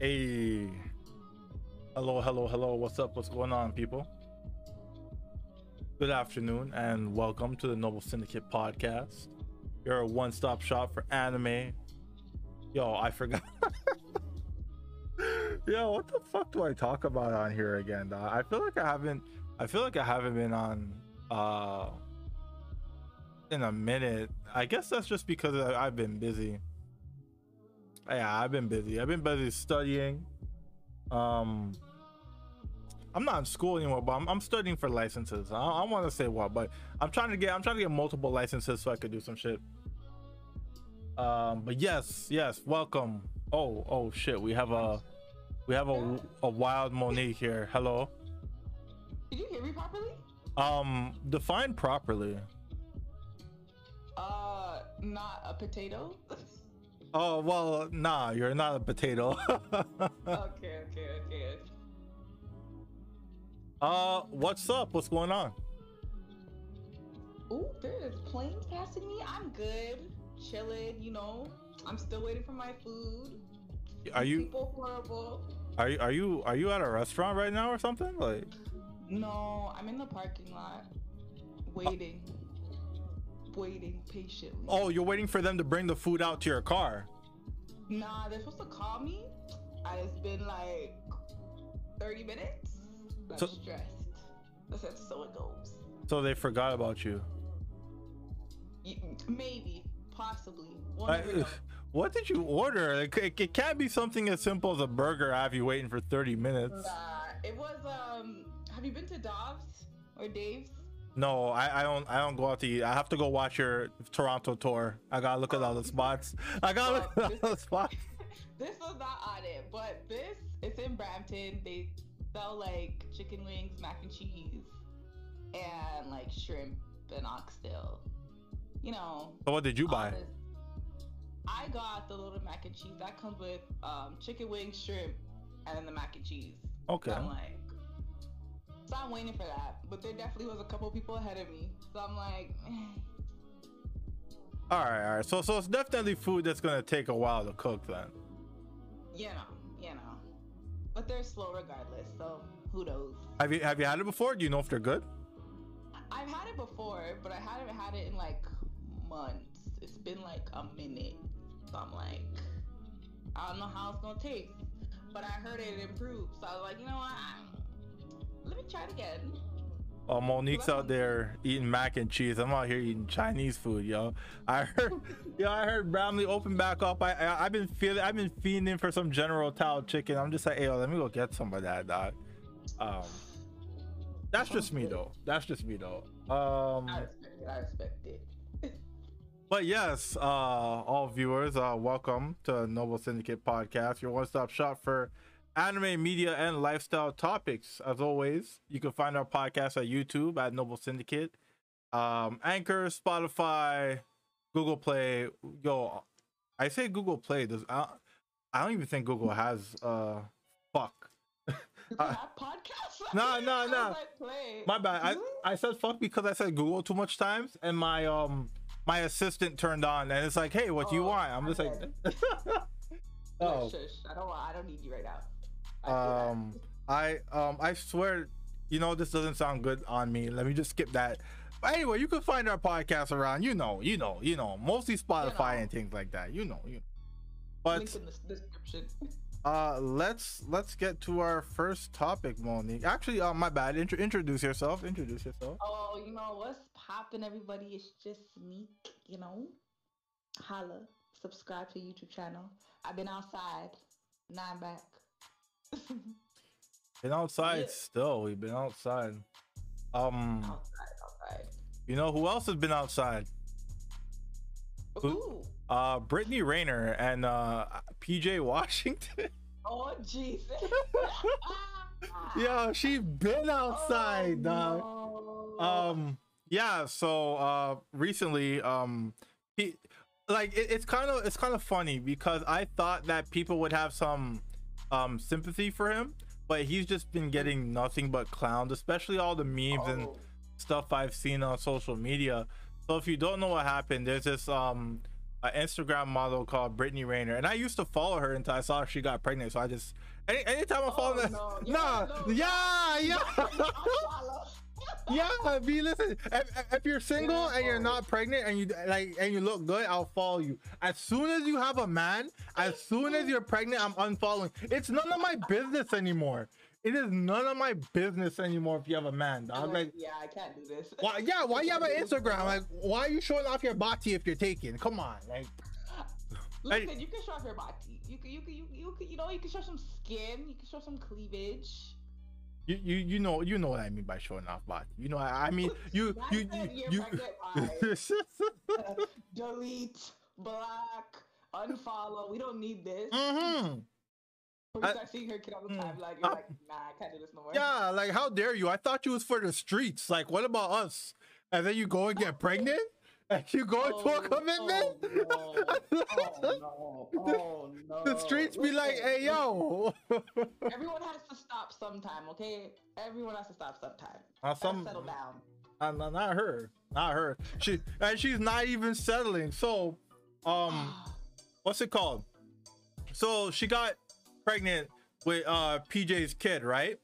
Hey. Hello, hello, hello. What's up? What's going on, people? Good afternoon and welcome to the Noble Syndicate podcast. You're a one stop shop for anime. Yo, I forgot. Yo, what the fuck do I talk about on here again? Dog? I feel like I haven't I feel like I haven't been on uh in a minute. I guess that's just because I've been busy. Yeah, I've been busy. I've been busy studying. Um I'm not in school anymore, but I'm, I'm studying for licenses. I, I want to say what, but I'm trying to get I'm trying to get multiple licenses so I could do some shit. Um, but yes, yes, welcome. Oh, oh shit, we have a we have a a wild Monique here. Hello. Did you hear me properly? Um, define properly. Uh, not a potato. Oh well, nah, you're not a potato. okay, okay, okay. uh, what's up? What's going on? Ooh, there's planes passing me. I'm good, chilling. You know, I'm still waiting for my food. Are you People horrible. are you are you are you at a restaurant right now or something? Like, No, I'm in the parking lot, waiting, waiting patiently. oh, you're waiting for them to bring the food out to your car. Nah, they're supposed to call me, and it's been like 30 minutes. I'm So- stressed. That's so it goes. So they forgot about you. Maybe, possibly. We'll I- what did you order? It, it can't be something as simple as a burger. I have you waiting for 30 minutes. Nah, it was um. Have you been to Dobbs or Dave's? No, I, I don't. I don't go out to eat. I have to go watch your Toronto tour. I gotta look at all the spots. I gotta look at all the spots. This was not on it, but this it's in Brampton. They sell like chicken wings, mac and cheese, and like shrimp and oxtail. You know. So what did you buy? this- I got the little mac and cheese that comes with um, chicken wings, shrimp, and then the mac and cheese. Okay. So I'm like, so I'm waiting for that. But there definitely was a couple people ahead of me. So I'm like, All right, all right. So so it's definitely food that's gonna take a while to cook then. you know, you know. But they're slow regardless. So who knows? Have you have you had it before? Do you know if they're good? I've had it before, but I haven't had it in like months. It's been like a minute. So I'm like, I don't know how it's gonna taste. But I heard it improved. So I was like, you know what? Let me try it again. Oh, Monique's out there eating mac and cheese. I'm out here eating Chinese food, yo. I heard, yo, I heard Bramley open back up. I, I I've been feeling, I've been fiending for some General Tao chicken. I'm just like, hey, yo, let me go get some of that, dog. Um, that's just me though. That's just me though. Um, I respect it. I respect it. but yes, uh, all viewers, uh, welcome to Noble Syndicate Podcast, your one-stop shop for anime, media, and lifestyle topics. As always, you can find our podcast at YouTube at Noble Syndicate, um, Anchor, Spotify, Google Play. Yo, I say Google Play. Does I, I don't even think Google has uh, fuck. Uh, podcast? no, no, no. My bad. I, I said fuck because I said Google too much times, and my um my assistant turned on, and it's like, hey, what do you Oh, want? I'm just like, Oh. oh, Shush, I don't want. I don't need you right now. I feel that. um, I um I swear, you know this doesn't sound good on me. Let me just skip that. But anyway, you can find our podcast around, you know, you know, you know, mostly Spotify know. and things like that. You know, you. Know. But link in the description. uh, let's let's get to our first topic, Monique. Actually, uh, my bad. Intro- introduce yourself. Introduce yourself. Oh, you know what's popping, everybody? It's just me. You know, holla, subscribe to YouTube channel. I've been outside. Now I'm back. Been outside Yeah. still. We've been outside. Um, outside, outside. you know who else has been outside? Who- Ooh. Uh, Brittany Renner and uh PJ Washington. Oh Jesus. Yo, she been outside, oh, dog. no. Um, yeah. So uh, recently, um, he like it, it's kind of it's kind of funny because I thought that people would have some um sympathy for him, but he's just been getting nothing but clowns, especially all the memes and Oh. stuff I've seen on social media. So if you don't know what happened, there's this um an Instagram model called Brittany Renner, and I used to follow her until I saw she got pregnant. So I just any anytime I follow Oh, no. Yeah, nah, no, yeah, yeah. Yeah, B, listen. If, if you're single and you're not pregnant and you like and you look good, I'll follow you. As soon as you have a man, as soon as you're pregnant, I'm unfollowing. It's none of my business anymore. It is none of my business anymore if you have a man, I'm dog. like, Like, yeah, I can't do this. why? Yeah, why you have an Instagram? Like, why are you showing off your body if you're taken? Come on, like, Listen, you can show off your body. You can, you can, you, you can, you know, you can show some skin. You can show some cleavage. You you you know you know what I mean by showing off body. You know, I, I mean you you you. you're you delete, block, unfollow. We don't need this. Mm-hmm. When you I- start seeing her kid all the Mm. timeline, you're Uh, like, nah, I can't do this no more. Yeah, like how dare you? I thought you was for the streets. Like, what about us? And then you go and get pregnant? You go into a commitment? Oh, no. Oh, no. Oh, no. the streets be like, hey yo. Everyone has to stop sometime, okay? Everyone has to stop sometime. Uh, some settle down. uh, no, not her. Not her. She and she's not even settling. So um what's it called? So she got pregnant with uh PJ's kid, right?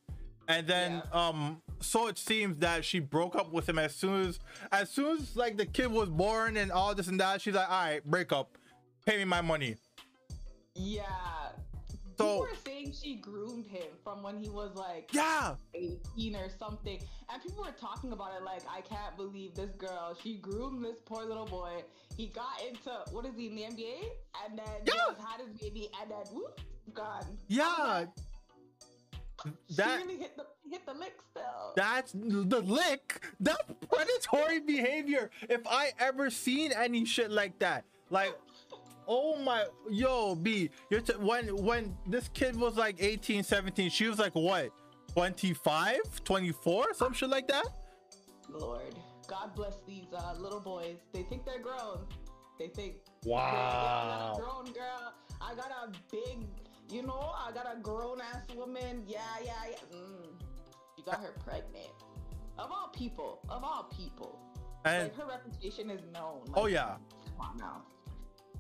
And then um so it seems that she broke up with him as soon as as soon as like the kid was born and all this and that, she's like, all right, break up. Pay me my money. yeah. So- People were saying she groomed him from when he was like Yeah. 18 or something. And people were talking about it like, I can't believe this girl. She groomed this poor little boy. He got into, what is he, in the NBA? And then Yeah. just had his baby and then whoop, gone. Yeah. That she really hit the, hit the lick still. That's the lick. That's predatory behavior. If I ever seen any shit like that, like, oh my, yo, B, you're t- when when this kid was like 18, 17, she was like what, 25, 24, some shit like that. Lord, God bless these uh, little boys. They think they're grown. They think, Wow. Got a grown girl. I got a big, you know, I got a grown ass woman. Yeah, yeah, yeah. Mm. You got her pregnant. Of all people, of all people. And like her reputation is known. oh yeah, Come on now.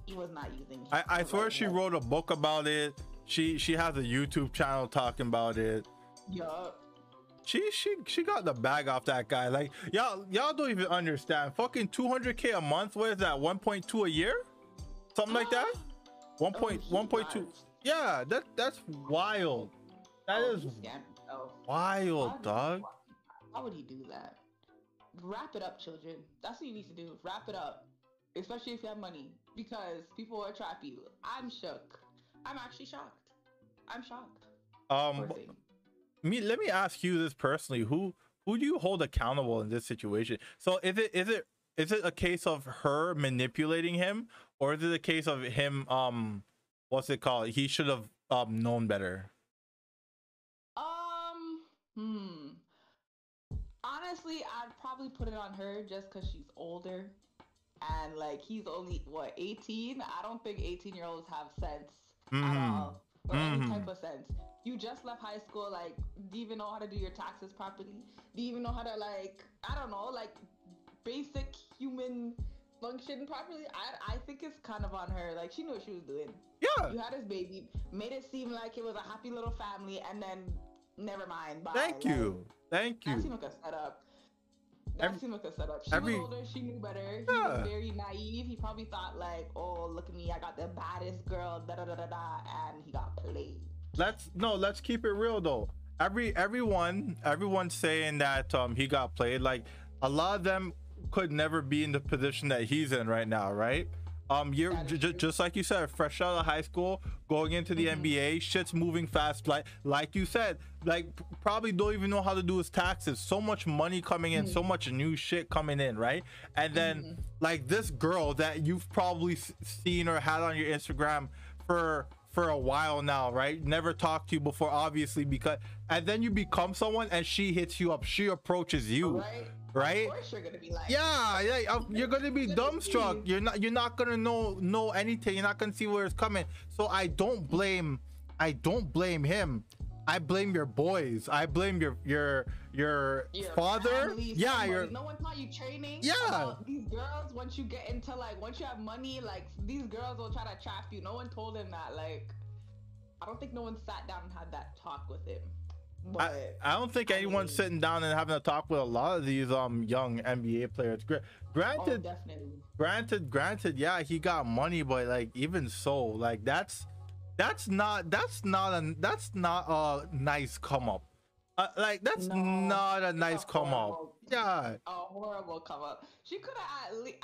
He was not using. I I swear she wrote a book about it. She she has a YouTube channel talking about it. Yup. She she she got the bag off that guy. Like y'all y'all don't even understand. Fucking 200k a month. What is that? 1.2 a year? Something like that. 1. Oh, 1.2. Yeah, that that's wild. That Oh, is himself. wild, Why- dog. Why would he do that? Wrap it up, children. That's what you need to do. Wrap it up. Especially if you have money. Because people will trap you. I'm shook. I'm actually shocked. I'm shocked. Um, me let me ask you this personally. Who who do you hold accountable in this situation? So is it is it is it a case of her manipulating him, or is it a case of him um what's it called? He should have um known better. Um, hmm. Honestly, I'd probably put it on her just because she's older. And like he's only what 18? I don't think 18 year olds have sense at Mhm. all. Or any Mhm. type of sense. You just left high school, like, do you even know how to do your taxes properly? Do you even know how to like I don't know, like basic human function properly? I I think it's kind of on her. Like she knew what she was doing. Yeah. You had his baby, made it seem like it was a happy little family, and then never mind. Bye. Thank Like, you. Thank That you. seemed like a setup. That Every- seemed like a setup. She every- was older. She knew better. He was very naive. He probably thought like, "Oh, look at me! I got the baddest girl." Da da da da da, and he got played. let's no let's keep it real though every everyone everyone's saying that um he got played like a lot of them could never be in the position that he's in right now right? Um you're j- just like you said fresh out of high school going into the Mhm. nba shit's moving fast like like you said like probably don't even know how to do his taxes. So much money coming in so much new shit coming in right? And then Mhm. like this girl that you've probably s- seen or had on your instagram for for a while now right? Never talked to you before obviously because and then you become someone and she hits you up. She approaches you. Right? Right Of course, you're gonna be like, yeah yeah uh, you're gonna be dumbstruck you're not you're not gonna know know anything you're not gonna see where it's coming so i don't blame i don't blame him I blame your boys. I blame your your your, Your father. family, Yeah, your No one taught you training. Yeah. about These girls, once you get into like, once you have money, like these girls will try to trap you. No one told him that. Like, I don't think no one sat down and had that talk with him. I, I don't think I anyone's mean- sitting down and having a talk with a lot of these um young NBA players. Oh, Granted, definitely. granted, granted, yeah, he got money, but like even so, like that's that's not that's not a that's not a nice come up. Uh, like that's No, not a it's a nice come up. Yeah, A horrible come up. She could have at least.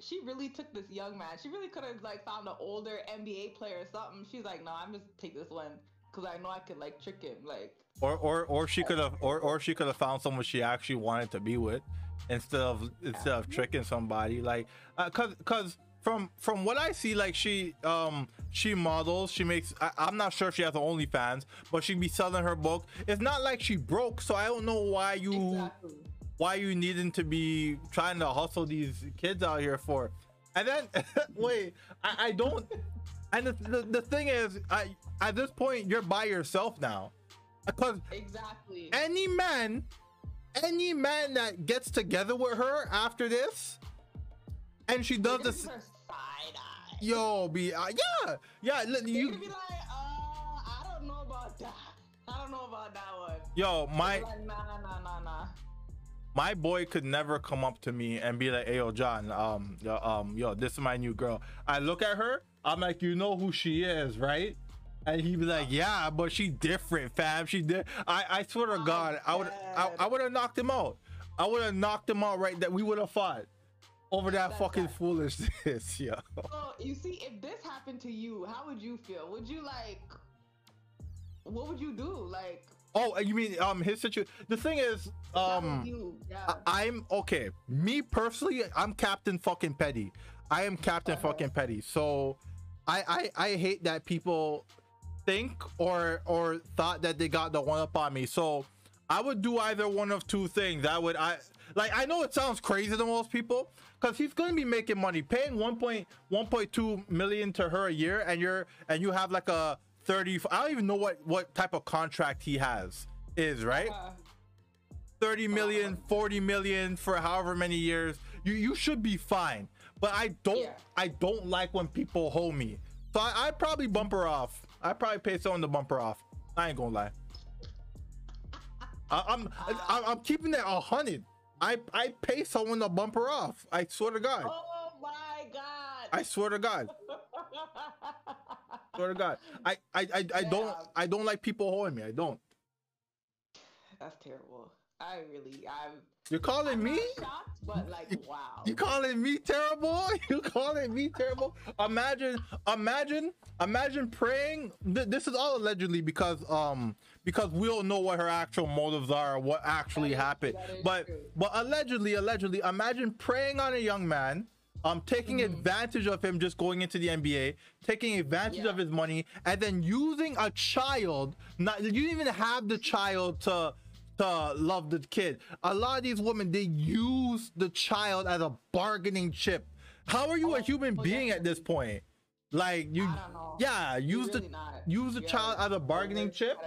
She really took this young man. She really could have like found an older NBA player or something. She's like, no, I'm just take this one because I know I could like trick him. Like, or or or she could have or or she could have found someone she actually wanted to be with instead of instead of tricking somebody like uh, cuz cuz from from what I see like she um she models she makes I, I'm not sure if she has OnlyFans but she'd be selling her book it's not like she broke so I don't know why you exactly. why you needing to be trying to hustle these kids out here for and then wait I, I don't and the, the, the thing is I at this point you're by yourself now because Exactly. any man any man that gets together with her after this and she does This this is her side eye. yo be uh, yeah yeah gonna be like, uh, I don't know about that. I don't know about that one. yo my like, nah, nah, nah, nah, nah. My boy could never come up to me and be like, "Hey, yo, John, um, yo, um, yo, this is my new girl." I look at her, I'm like, "You know who she is, right?" And he'd be like, "Yeah, but she different, fam. She did." I, I swear to Oh, God, I would, I, I would have knocked him out. I would have knocked him out right. That we would have fought over that fucking that. foolishness, yo. So you see, if this happened to you, how would you feel? Would you like? What would you do? Like, Oh, you mean um his situation? The thing is, um. you, yeah. I- I'm okay. Me personally, I'm Captain fucking Petty. I am Captain Uh-huh. fucking Petty. So I, I I hate that people think or or thought that they got the one up on me. So I would do either one of two things. I would I like I know it sounds crazy to most people because he's gonna be making money, paying 1.1.2 million to her a year, and you're and you have like a 30. I don't even know what what type of contract he has is right. Uh, 30 million 40 million for however many years you you should be fine. But i don't Yeah. i don't like when people hold me. So i i probably bumper off. I probably pay someone to bumper off. I ain't gonna lie. I, i'm I, i'm keeping it a hundred. I i pay someone to bumper off. I swear to god. Oh my god. i swear to god swear to god i i i, I don't i don't like people holding me i don't That's terrible. I really, I'm. you're calling I'm me shocked, but like, wow. You calling me terrible? You calling me terrible? Imagine, imagine, imagine praying. Th- This is all allegedly because um because we don't know what her actual motives are, or what actually That happened. is But true. but allegedly, allegedly, imagine praying on a young man. Um, taking Mm-hmm. advantage of him just going into the NBA, taking advantage Yeah. of his money, and then using a child. Not you didn't even have the child to to love the kid. A lot of these women they use the child as a bargaining chip. How are you a Oh, human oh, being at this point? Like you, I don't know. yeah, use really the not. use the You're child as a bargaining chip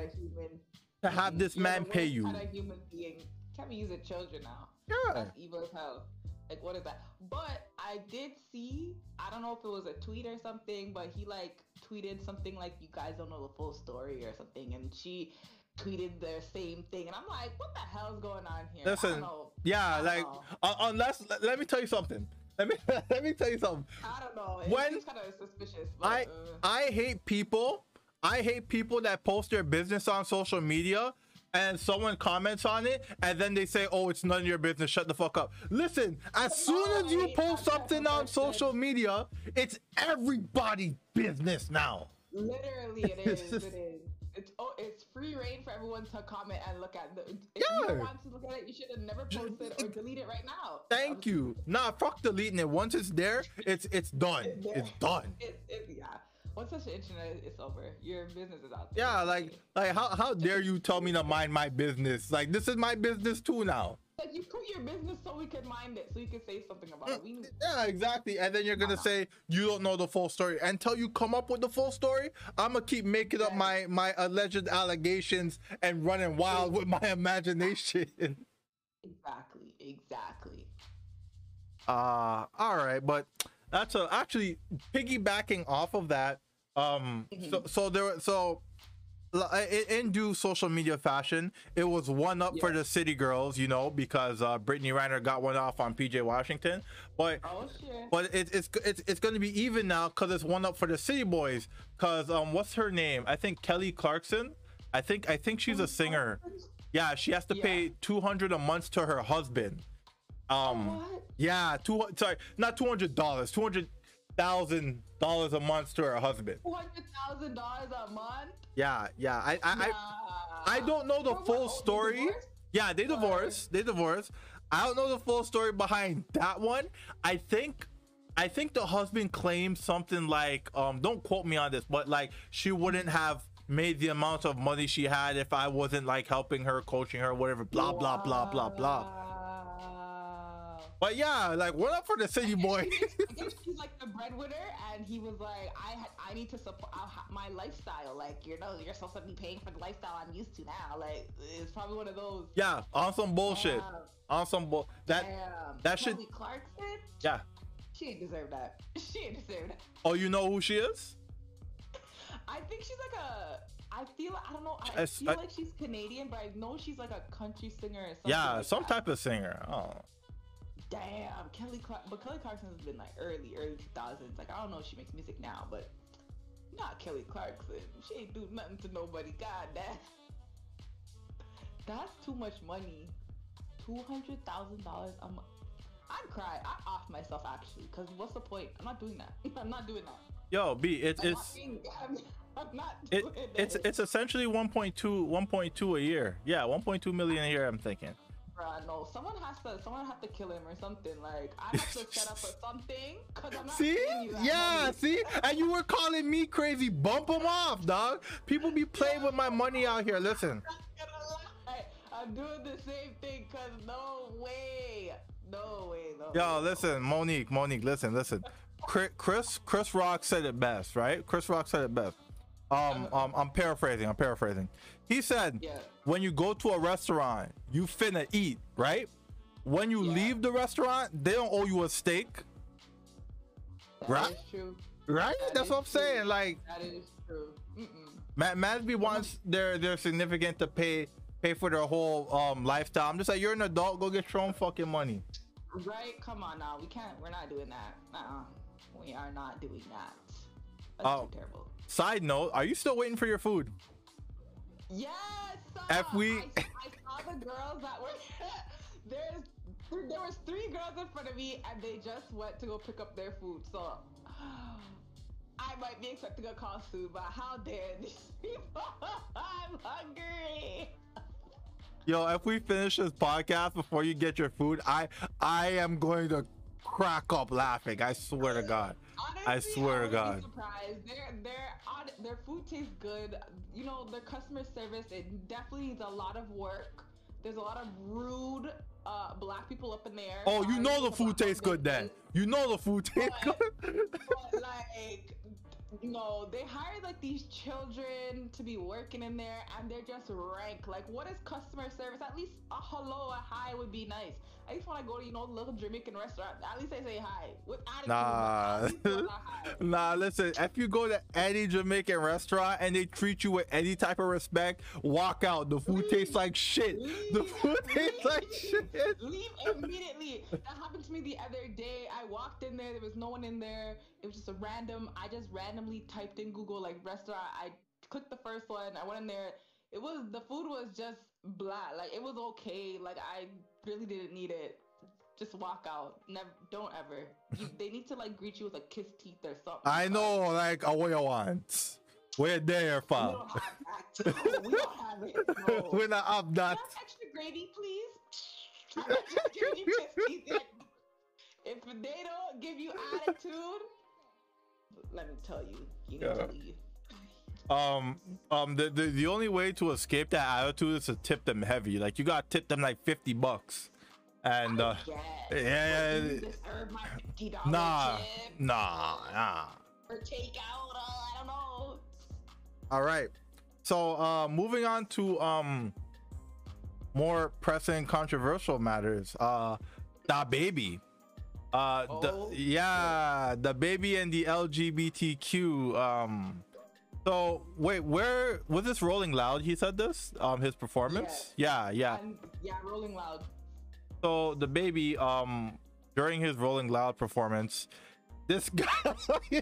to have this man pay you. Kind of human being. Can't be using children now. Yeah. That's evil as hell. Like what is that? But I did see. I don't know if it was a tweet or something, but he like tweeted something like, "You guys don't know the full story" or something, and she tweeted the same thing, and I'm like, "What the hell's going on here?" I Listen, don't know. Yeah, like uh, unless let, let me tell you something. Let me let me tell you something. I don't know. It when- kind of suspicious. But, I uh, I hate people. I hate people that post their business on social media and someone comments on it and then they say, "Oh, it's none of your business. Shut the fuck up." Listen, as soon as you post something on social media, it's everybody's business now. Literally, it is it is It's oh, it's free reign for everyone to comment and look at. The, if Yeah. you don't want to look at it, you should have never posted or delete it right now. Thank you. Nah, fuck deleting it. Once it's there, it's it's done. It's. It's done. It, it, yeah. Once the internet, it's over. Your business is out there. Yeah, like like how how dare you tell me to mind my business? Like this is my business too now. Like you put your business so we can mind it, so you can say something about it. We, Yeah, exactly. And then you're gonna say you don't know the full story. Until you come up with the full story, I'm gonna keep making up my my alleged allegations and running wild with my imagination. exactly, exactly. Uh all right, but that's a actually piggybacking off of that. Um, so so there so in due social media fashion, it was one up for the city girls, you know, because uh Brittany Renner got one off on PJ Washington, but Oh shit. but it, it's it's it's going to be even now because it's one up for the city boys. Because um, what's her name? I think Kelly Clarkson. I think I think she's a singer. Yeah, she has to pay two hundred a month to her husband. Um, What? yeah, two sorry, not two hundred dollars, two hundred thousand dollars a month to her husband. Two hundred thousand dollars a month. Yeah, yeah. I I I, I don't know the what? full Oh, they story. divorced? Yeah, they Or- divorced. They divorced. I don't know the full story behind that one. I think I think the husband claimed something like um don't quote me on this, but like she wouldn't have made the amount of money she had if I wasn't like helping her, coaching her, whatever, blah blah blah blah blah. But yeah, like what up for the city boy? I guess she's like the breadwinner, and he was like, I I need to support my lifestyle. Like you know, you're supposed to be paying for the lifestyle I'm used to now. Like it's probably one of those. yeah, on some bullshit. Damn, On some bull that damn. that should- Clarkson. yeah. She ain't deserve that. She ain't deserve that. Oh, you know who she is? I think she's like a. I feel I don't know. I It's- feel I- like she's Canadian, but I know she's like a country singer or something. Yeah, like some that. type of singer. Oh. Damn, Kelly Clark, but Kelly Clarkson has been like early, early 2000s. Like I don't know if she makes music now, but not Kelly Clarkson. She ain't do nothing to nobody. God damn. That's too much money. Two hundred thousand dollars a month. I'd cry. I off myself actually, cause what's the point? I'm not doing that. I'm not doing that. Yo, B, it's I'm it's not, being, I'm, I'm not it, it's it's essentially 1.2 1.2 a year yeah 1.2 million a year i'm thinking Bruh, no, someone has to, someone have to kill him or something. Like I have to set up for something, cause I'm not see yeah money. see and you were calling me crazy bump them off dog people be playing with my money out here listen Not gonna lie, I'm doing the same thing cause no way. No way, no. yo way. listen monique monique listen listen Chri- chris chris rock said it best right chris rock said it best um, um i'm paraphrasing i'm paraphrasing he said Yeah. when you go to a restaurant you finna eat right when you Yeah. leave the restaurant they don't owe you a steak That right? right That that's what i'm true. saying like That is true. Mm-mm. Wants their their significant to pay pay for their whole um lifestyle. I'm just like you're an adult, go get your own fucking money. Right? Come on now. We can't. We're not doing that. Uh-uh. We are not doing that. That's Oh. too terrible. Side note, are you still waiting for your food? Yes. If we- I, I saw the girls that were there's there was three girls in front of me and they just went to go pick up their food. So I might be expecting a call soon, but how dare these people? I'm hungry. Yo, if we finish this podcast before you get your food, I I am going to crack up laughing. I swear to God. Honestly, swear to God. Surprised. Their their their food tastes good. You know, their customer service it definitely needs a lot of work. There's a lot of rude uh, black people up in there. Oh, you know the food tastes good then. You know the food tastes good. But like, know, they hire like these children to be working in there, and they're just rank. Like, what is customer service? At least a hello, a hi would be nice. I just want to go to you know the little Jamaican restaurant, at least I say hi with attitude. Nah. at least it's not hi. Nah, listen, if you go to any Jamaican restaurant and they treat you with any type of respect, walk out. The food tastes like shit. The Leave. food tastes like shit. Leave immediately. That happened to me the other day. I walked in there, there was no one in there. It was just a random, I just randomly typed in Google like restaurant. I clicked the first one, I went in there. It was, the food was just blah. Like it was okay. Like I really didn't need it. Just walk out. Never, don't ever. You, they need to like greet you with a kiss teeth or something. I know, like, a what you want. We're there, fam. don't have that. No, we don't have it. No. We're not up that. Can I have extra gravy, please? I'm just giving you kiss teeth. If they don't give you attitude, let me tell you, you need Yeah. to leave. Um, um, the, the the only way to escape that attitude is to tip them heavy. Like you gotta tip them like fifty bucks, and uh, yeah, yeah, But yeah. deserve my nah, nah, nah. Or take out. Uh, I don't know. All right. So, uh, moving on to um more pressing controversial matters. Uh, DaBaby. Uh, Oh, the, yeah, DaBaby and the LGBTQ. Um, so wait, where was this Rolling Loud? He said this. Um, his performance. Yeah, yeah. And yeah, Rolling Loud. So DaBaby, um, during his Rolling Loud performance, this guy,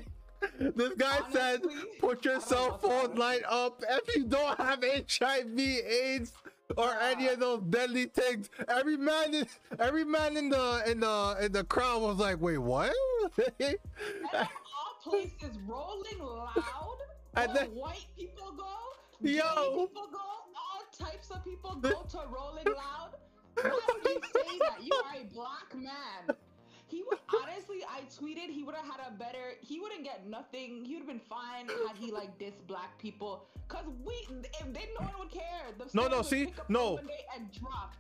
this guy said, "Put your cell phone light up if you don't have HIV, AIDS, or any of those deadly things." Every man, in, every man in the in the in the crowd was like, "Wait, what?" And all places, Rolling Loud. And then- white people go. Yo. people go. All types of people go to Rolling Loud. Why would you say that? You are a black man. He would honestly, I tweeted he would have had a better. He wouldn't get nothing. He would have been fine had he like dissed black people. Cause we, if they, no one would care. The No, no, see, no.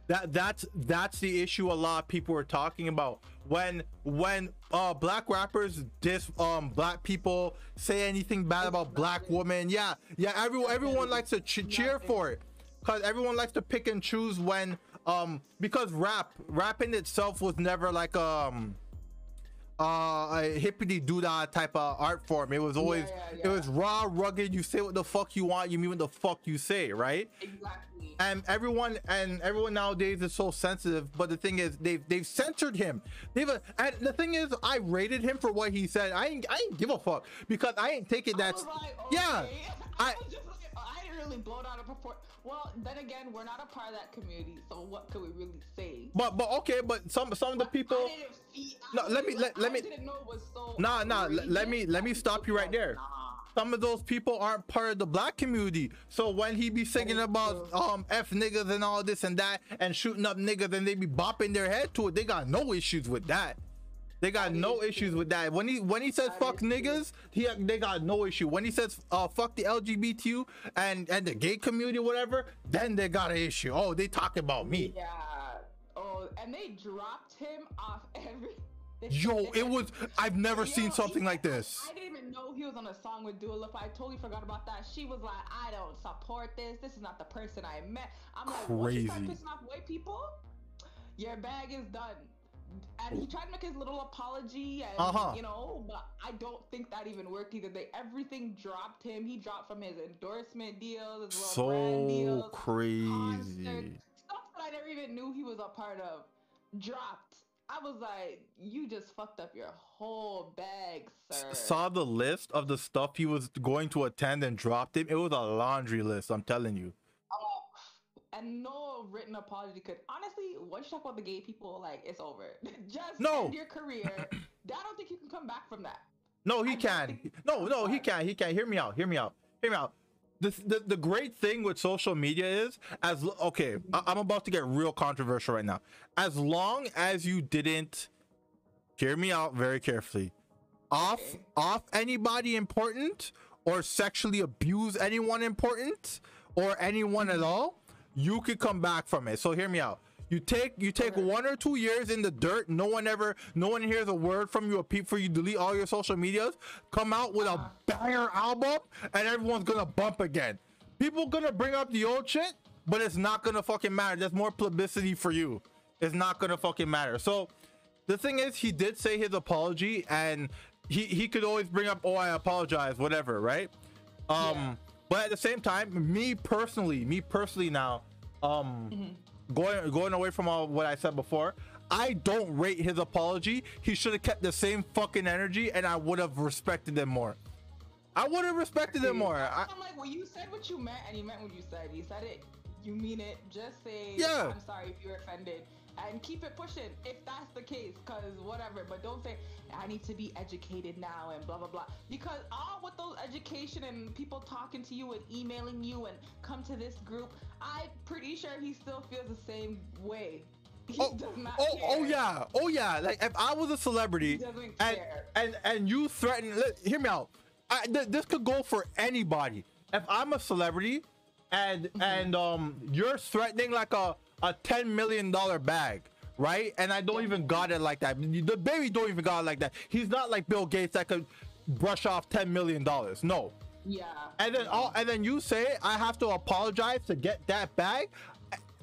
that that's that's the issue a lot of people are talking about when when uh black rappers diss um black people say anything bad about black women yeah yeah everyone everyone likes to ch- cheer for it because everyone likes to pick and choose when um because rap rap in itself was never like um uh a hippity doodah type of art form it was always yeah, it yeah. was raw rugged you say what the fuck you want you mean what the fuck you say right Exactly. and everyone and everyone nowadays is so sensitive but the thing is they've they've censored him they've and the thing is i rated him for what he said i ain't i ain't give a fuck because i ain't take it I that's was yeah. I- I, just I didn't really blow it out of proportion. Well, then again, we're not a part of that community, so what could we really say? but but okay but some some of the people I didn't feel, I No, let me- let- let I me- didn't know it was so Nah, nah, let- let me- let me stop you right there. Nah. some of those people aren't part of the black community so when he be singing about true. um f niggas and all this and that and shooting up niggas and they be bopping their head to it they got no issues with that they got no issues with that. When he when he says fuck niggas, he they got no issue. When he says uh fuck the LGBTQ and and the gay community, whatever, then they got an issue. Oh, they talk about me. Yeah. Oh, and they dropped him off every. Yo, it was. I've never Yo, seen something like this. I didn't even know he was on a song with Dua Lipa. I totally forgot about that. She was like, "I don't support this. This is not the person I met." I'm like, "Once you start Crazy. pissing off white people, your bag is done." And he tried to make his little apology, and Uh-huh. you know, but I don't think that even worked either. They everything dropped him. He dropped from his endorsement deals, little brand So deals, crazy. concerts, stuff that I never even knew he was a part of dropped. I was like, you just fucked up your whole bag, sir. Saw the list of the stuff he was going to attend and dropped it. It was a laundry list. I'm telling you. And no written apology could honestly. Once you talk about the gay people, like it's over. just No. end your career. I don't think you can come back from that. No, he can. No, no, he can. He can. Hear me out. Hear me out. Hear me out. The, the, the great thing with social media is as okay I, i'm about to get real controversial right now as long as you didn't hear me out very carefully off Okay. off anybody important or sexually abuse anyone important or anyone at mm-hmm. all you could come back from it. So hear me out. You take you take Okay. one or two years in the dirt. No one ever no one hears a word from you a peep for you delete all your social medias. Come out with a banger album and everyone's gonna bump again. People gonna bring up the old shit but it's not gonna fucking matter. There's more publicity for you. It's not gonna fucking matter. So the thing is he did say his apology and he he could always bring up oh i apologize whatever right? Um Yeah. But at the same time me personally me personally now um going going away from all what i said before i don't rate his apology he should have kept the same fucking energy and i would have respected him more i would have respected him more I, I'm like, well, you said what you meant, and you meant what you said. You said it, you mean it. Just say, Yeah. I'm sorry if you're offended, and keep it pushing if that's the case. Cause whatever, but don't say I need to be educated now and blah blah blah. Because all with those education and people talking to you and emailing you and come to this group, I'm pretty sure he still feels the same way. He Oh, does not oh, oh yeah, oh yeah. Like if I was a celebrity doesn't and care. and and you threaten, li- hear me out. I, th- this could go for anybody. If I'm a celebrity and Mm-hmm. and um you're threatening like a a ten million dollar bag, right? And I don't even got it like that. DaBaby don't even got it like that. He's not like Bill Gates that could brush off ten million dollars. No. Yeah. And then all, and then you say I have to apologize to get that bag,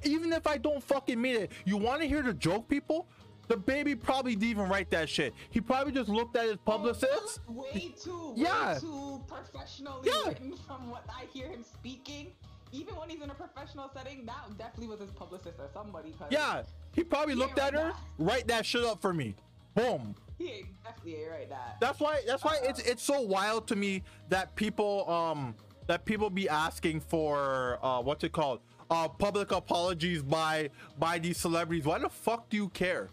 even if I don't fucking mean it. You want to hear the joke, people? DaBaby probably didn't even write that shit. He probably just looked at his oh, publicist. Oh, way too, Yeah. way too professionally Yeah. written from what I hear him speaking. Even when he's in a professional setting, that definitely was his publicist or somebody. Yeah, he probably He looked at her, that. write that shit up for me. Boom. he definitely ain't right that. That's why. That's why it's it's so wild to me that people um that people be asking for uh what's it called uh public apologies by by these celebrities. Why the fuck do you care?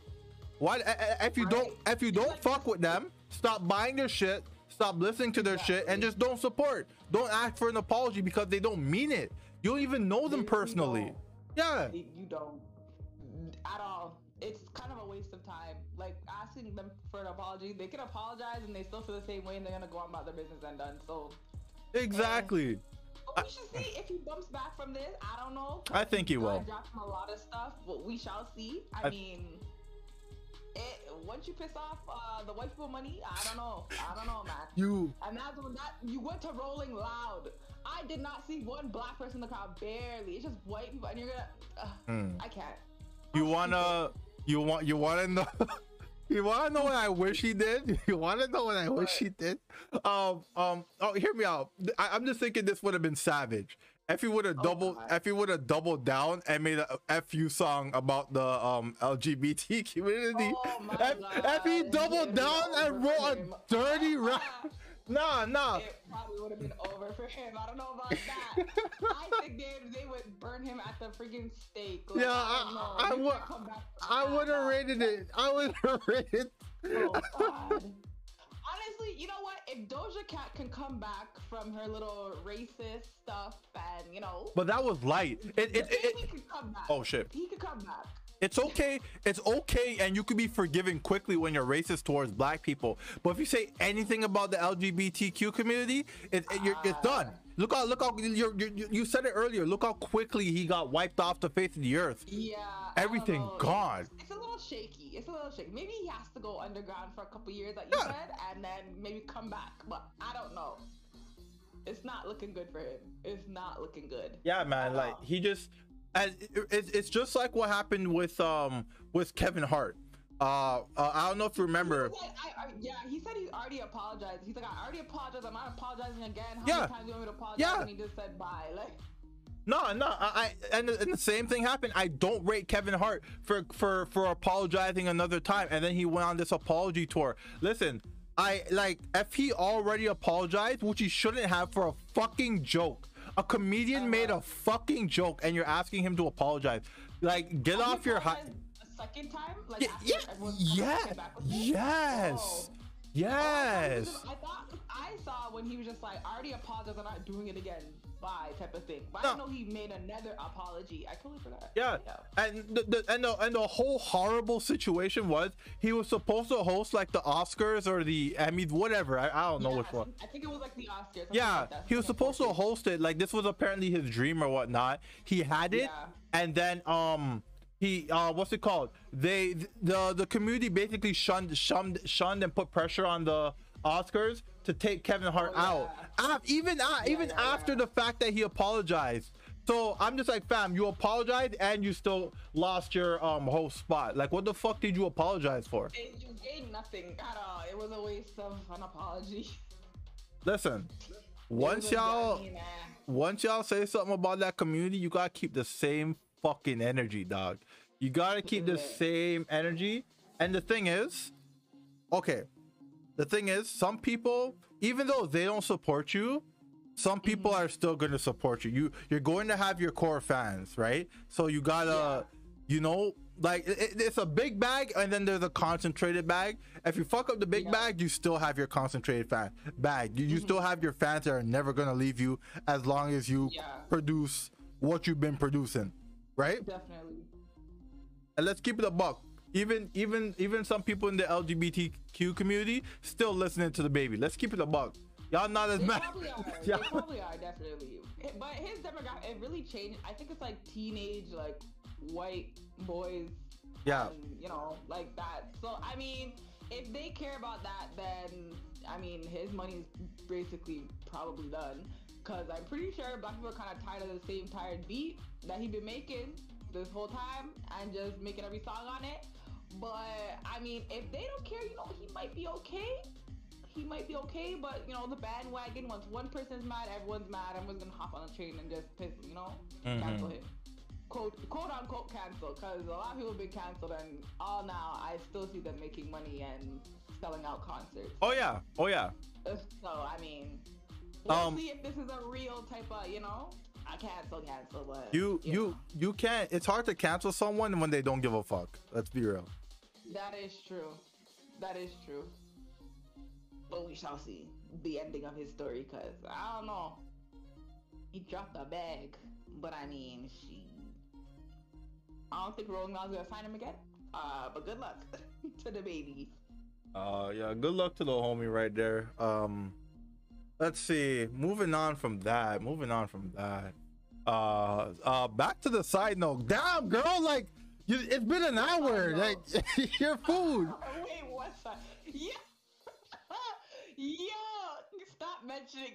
Why if you don't if you don't fuck with them, stop buying their shit, stop listening to their shit, and just don't support. Don't ask for an apology because they don't mean it. You don't even know them personally. Yeah. You don't at all. It's kind of a waste of time. Like asking them for an apology, they can apologize and they still feel the same way, and they're gonna go on about their business and done. So Exactly. we should see if he bumps back from this. I don't know. I think he will. dropped him a lot of stuff, but we shall see. I, I- mean, it, once you piss off uh, the white people money, I don't know. I don't know, man. You And that's when that you went to Rolling Loud. I did not see one black person in the crowd, barely. It's just white people, and you're gonna. Uh, Hmm. I can't. You wanna, you want, you wanna know, you wanna know what I wish he did. You wanna know what I wish he did. Um, um. Oh, hear me out. I, I'm just thinking this would have been savage if he would have Oh, doubled, God. he would have doubled down and made a fu song about the um LGBT community. Oh my if, if he doubled down and wrote over a dirty rap, nah, nah. It probably would have been over for him. I don't know about that. I think they they would burn him at the freaking stake. Like, Yeah, I, know. I- I would- can't come back from I would have rated it. I would have rated. Oh, God. Honestly, you know what? If Doja Cat can come back from her little racist stuff and, you know, But that was light. It, the it, it, baby could come back. oh shit. He could come back. It's okay. It's okay, and you could be forgiven quickly when you're racist towards black people. But if you say anything about the LGBTQ community, it, it- you're, it's done. Look how look how you're, you you said it earlier. Look how quickly he got wiped off the face of the earth. Yeah. Everything gone. It's, it's a little shaky. It's a little shaky. Maybe he has to go underground for a couple years, like you Yeah. said, and then maybe come back. But I don't know. It's not looking good for him. It's not looking good. Yeah, man. Like Wow. he just, and it, it's it's just like what happened with um with Kevin Hart. Uh, uh I don't know if you remember. He said, I, I, yeah, he said he already apologized. He's like, I already apologized. I'm not apologizing again. How Yeah. many times do you want me to apologize? Yeah. And he just said bye. Like, No, no, I, I and, the- and the same thing happened. I don't rate Kevin Hart for for for apologizing another time, and then he went on this apology tour. Listen, I like if he already apologized, which he shouldn't have for a fucking joke. A comedian made a fucking joke, and you're asking him to apologize. Like, get off your high. A second time? Like, Yeah, after yeah, everyone come back- yeah, came back with it? yes, Oh. yes. I thought I saw when he was just like, I already apologized, I'm not doing it again. Bye, type of thing. But I No. didn't know he made another apology. I totally forgot. Yeah, and the, the and the and the whole horrible situation was he was supposed to host like the Oscars or the Emmys, whatever. I, I don't know Yeah, which one. I think it was like the Oscars. Yeah, like he was supposed to host it. Like this was apparently his dream or whatnot. He had it, Yeah. and then um he uh what's it called? They the the community basically shunned shunned shunned and put pressure on the Oscars to take Kevin Hart Oh, out. Af- even uh, even yeah, after yeah. the fact that he apologized. So I'm just like, fam, you apologized and you still lost your um host spot. Like, what the fuck did you apologize for? It, you gained nothing at all. It was a waste of an apology. Listen, once y'all. once y'all say something about that community, you gotta keep the same fucking energy, dog. You gotta keep the same energy. And the thing is, okay, the thing is, some people, even though they don't support you, some people Mm-hmm. are still gonna support you. You you're going to have your core fans, right? So you gotta, you know, like it, it- it's a big bag, and then there's a concentrated bag. If you fuck up the big Yeah. bag, you still have your concentrated fan bag. You, you still have your fans that are never gonna leave you as long as you Yeah. produce what you've been producing, right? Definitely. and let's keep it a buck. Even even even some people in the LGBTQ community still listening to DaBaby. Let's keep it a buck. Y'all not as They mad. probably are. Yeah. They probably are definitely. But his demographic it really changed. I think it's like teenage like white boys. Yeah. and, you know, like that. So I mean, if they care about that, then I mean, his money's basically probably done. Cause I'm pretty sure black people are kind of tired of the same tired beat that he been making this whole time and just making every song on it. But I mean, if they don't care, you know, he might be okay he might be okay, but you know the bandwagon. Once one person's mad, everyone's mad. Everyone's gonna hop on the train and just piss, you know, Mhm. cancel him. Quote, quote unquote cancel, because a lot of people have been canceled, and all now I still see them making money and selling out concerts. Oh yeah. Oh yeah. So I mean, we'll Um, see if this is a real type of, you know, I cancel, cancel, but You you know, you can't. It's hard to cancel someone when they don't give a fuck. Let's be real. that is true. That is true. But we shall see the ending of his story, cause I don't know. He dropped a bag, but I mean, she. I don't think Rolling Loud's gonna sign him again. Uh, but good luck to DaBaby. Uh yeah, good luck to the homie right there. Um let's see. Moving on from that. Moving on from that. Uh uh back to the side note. Damn girl, like you, it's been an hour. Like your food. Wait, what's that? Yeah. Yo, stop mentioning.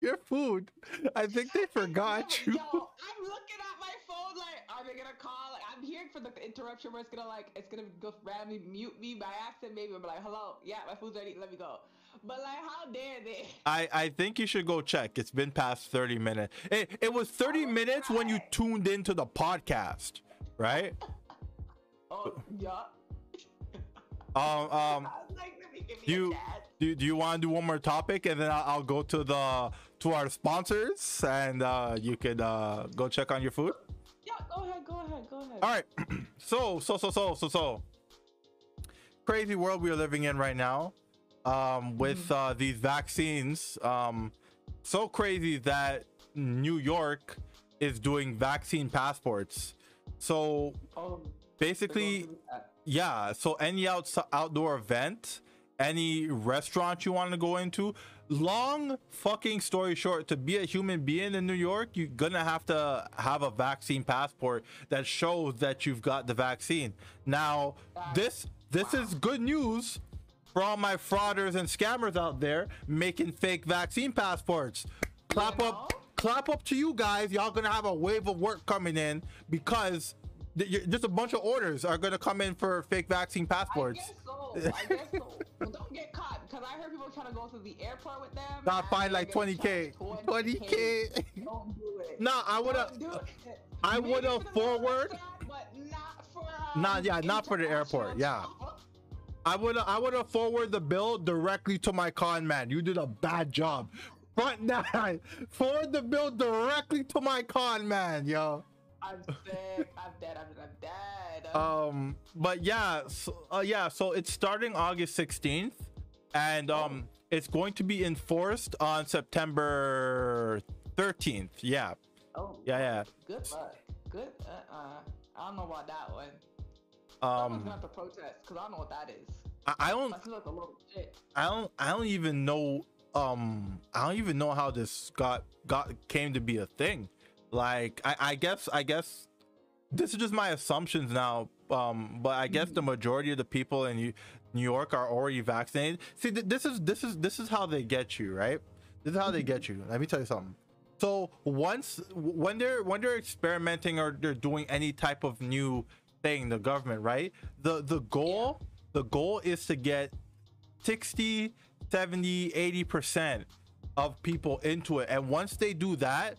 Your food. I think they forgot you. Yo. I'm looking at my phone like, are they gonna call? Like, I'm hearing for the interruption where it's gonna like, it's gonna go randomly mute me by accident. Maybe I'm like, hello, yeah, my food's ready. Let me go. But like, how dare they? I, I think you should go check. It's been past 30 minutes. It, it was 30 minutes when you tuned into the podcast, right? Oh, yeah. Um um like, give you, you a chat. do, do you want to do one more topic and then I'll, I'll go to the to our sponsors and uh you could uh go check on your food. Yeah, go ahead, go ahead, go ahead. all right. So so so so so so. Crazy world we are living in right now um with uh these vaccines um so crazy that new york is doing vaccine passports. So Oh, basically yeah so any outs- outdoor event any restaurant you want to go into. Long fucking story short to be a human being in new york you're gonna have to have a vaccine passport that shows that you've got the vaccine. Now this this is good news for all my frauders and scammers out there making fake vaccine passports. Clap up know? clap up to you guys. Y'all gonna have a wave of work coming in because just a bunch of orders are gonna come in for fake vaccine passports so. I guess so. Well, don't get caught because I heard people trying to go to the airport with them. Not fine they're like 20k 20k Don't do it. nah i would have Don't do it. I the little forward- but not for. Um, Not- yeah, not for the airport, yeah. I would I would have forward the bill directly to my con man. You did a bad job. Front nine, forward the bill directly to my con man, yo. I'm sick. I'm dead. I'm dead. I'm dead. Um, but yeah, so, uh, yeah. So it's starting August 16th, and um, it's going to be enforced on September 13th. Yeah, oh. yeah, yeah. Good luck. Good. Uh. uh I don't know about that one. Someone's Um, gonna have to protest because I don't know what that is. I, I don't, That like a little shit. I don't, I don't even know. Um, I don't even know how this got got came to be a thing. Like, I, I guess, I guess this is just my assumptions now. Um, but I guess the majority of the people in New- York are already vaccinated. See, th- this is this is this is how they get you, right? This is how they get you. Let me tell you something. So once when they're when they're experimenting or they're doing any type of new thing, the government, right? The the goal the goal is to get 60, 70, 80% of people into it. And once they do that,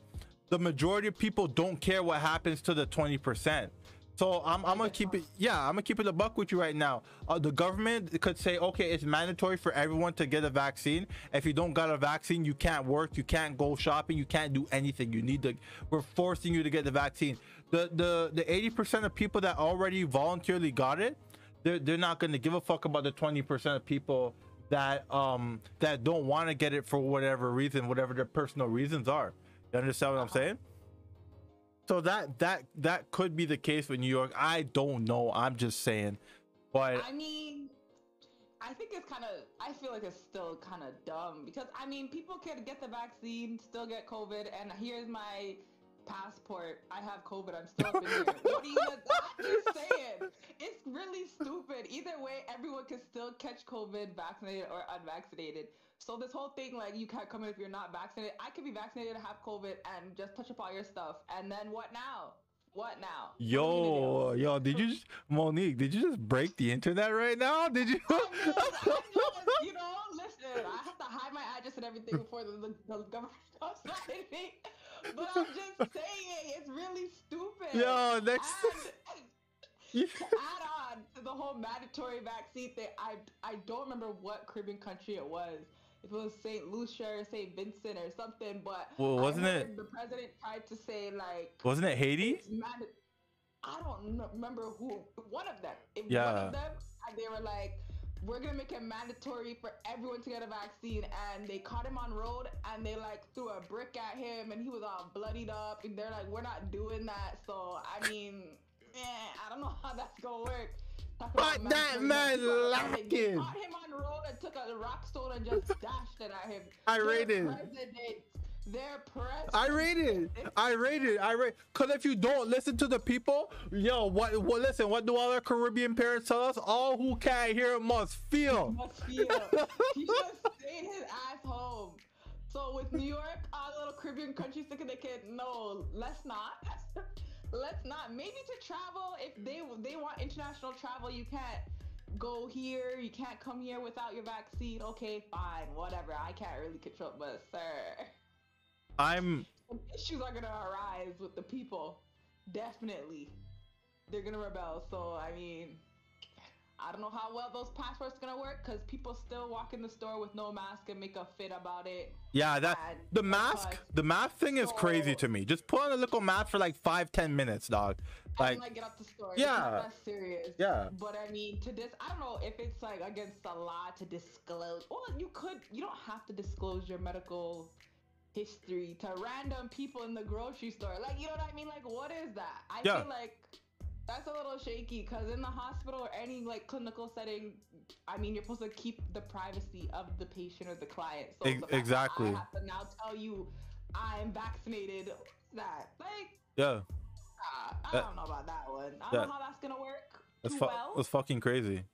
the majority of people don't care what happens to the 20%. So I'm, I'm gonna keep it, yeah, I'm gonna keep it a buck with you right now. Uh, the government could say, okay, it's mandatory for everyone to get a vaccine. If you don't got a vaccine, you can't work, you can't go shopping, you can't do anything. You need to, we're forcing you to get the vaccine. The the the 80% of people that already voluntarily got it, they're they're not gonna give a fuck about the 20% of people that um that don't want to get it for whatever reason, whatever their personal reasons are. You understand what I'm saying? so that that that could be the case with New York. I don't know. I'm just saying, but I mean, I think it's kind of. I feel like it's still kind of dumb because I mean, people can get the vaccine, still get COVID, and here's my passport. I have COVID. I'm still up in here. what are you just saying. It's really stupid. Either way, everyone can still catch COVID, vaccinated or unvaccinated. So this whole thing, like you can't come in if you're not vaccinated. I could be vaccinated, and have COVID, and just touch up all your stuff. And then what now? What now? What Yo, gonna yo, did you just Monique? Did you just break the internet right now? Did you? I know, I know, you know, listen, I have to hide my address and everything before the, the, the government find me. But I'm just saying, it's really stupid. Yo, next. And to add on to the whole mandatory vaccine thing, I I don't remember what Caribbean country it was. If it was St. Lucia or St. Vincent or something, but Well, wasn't it- The president tried to say like Wasn't it Haiti? I don't remember who. One of them. It, One Yeah. of them, and they were like, "We're gonna make it mandatory for everyone to get a vaccine." And they caught him on road, and they like threw a brick at him, and he was all bloodied up. And they're like, "We're not doing that." So I mean, eh, I don't know how that's gonna work. But that man lacking. Caught him on road and took a rock stone and just dashed it at him. I Their rated. President. Their president. I rated. I rated. I rate. Cause if you don't listen to the people, yo, what? What? Listen. What do all our Caribbean parents tell us? All who can't hear must feel. must feel. he have stayed his ass home. So with New York, all little Caribbean countries thinking they can no, let's not. let's not. Maybe to travel, if they they want international travel, you can't go here, you can't come here without your vaccine. Okay, fine, whatever. I can't really control, but sir, I'm. some issues are gonna arise with the people. Definitely, they're gonna rebel. So I mean. I don't know how well those passports gonna work because people still walk in the store with no mask and make a fit about it. Yeah. That. And The mask. The mask thing is crazy to me. Just put on a little mask for like five, ten minutes, dog. Like. like get out the store. yeah. It's not that serious. Yeah. But I mean, to this, I don't know if it's like against the law to disclose. Well, you could. You don't have to disclose your medical history to random people in the grocery store. Like, you know what I mean? Like, what is that? I Yeah. feel like that's a little shaky because in the hospital or any like clinical setting, I mean, you're supposed to keep the privacy of the patient or the client. So Ex- the fact that exactly. I have to now tell you I'm vaccinated. That? Like, Yeah. Ah, I That- don't know about that one. I don't that- know how that's gonna work That's fu- well, That's fucking crazy.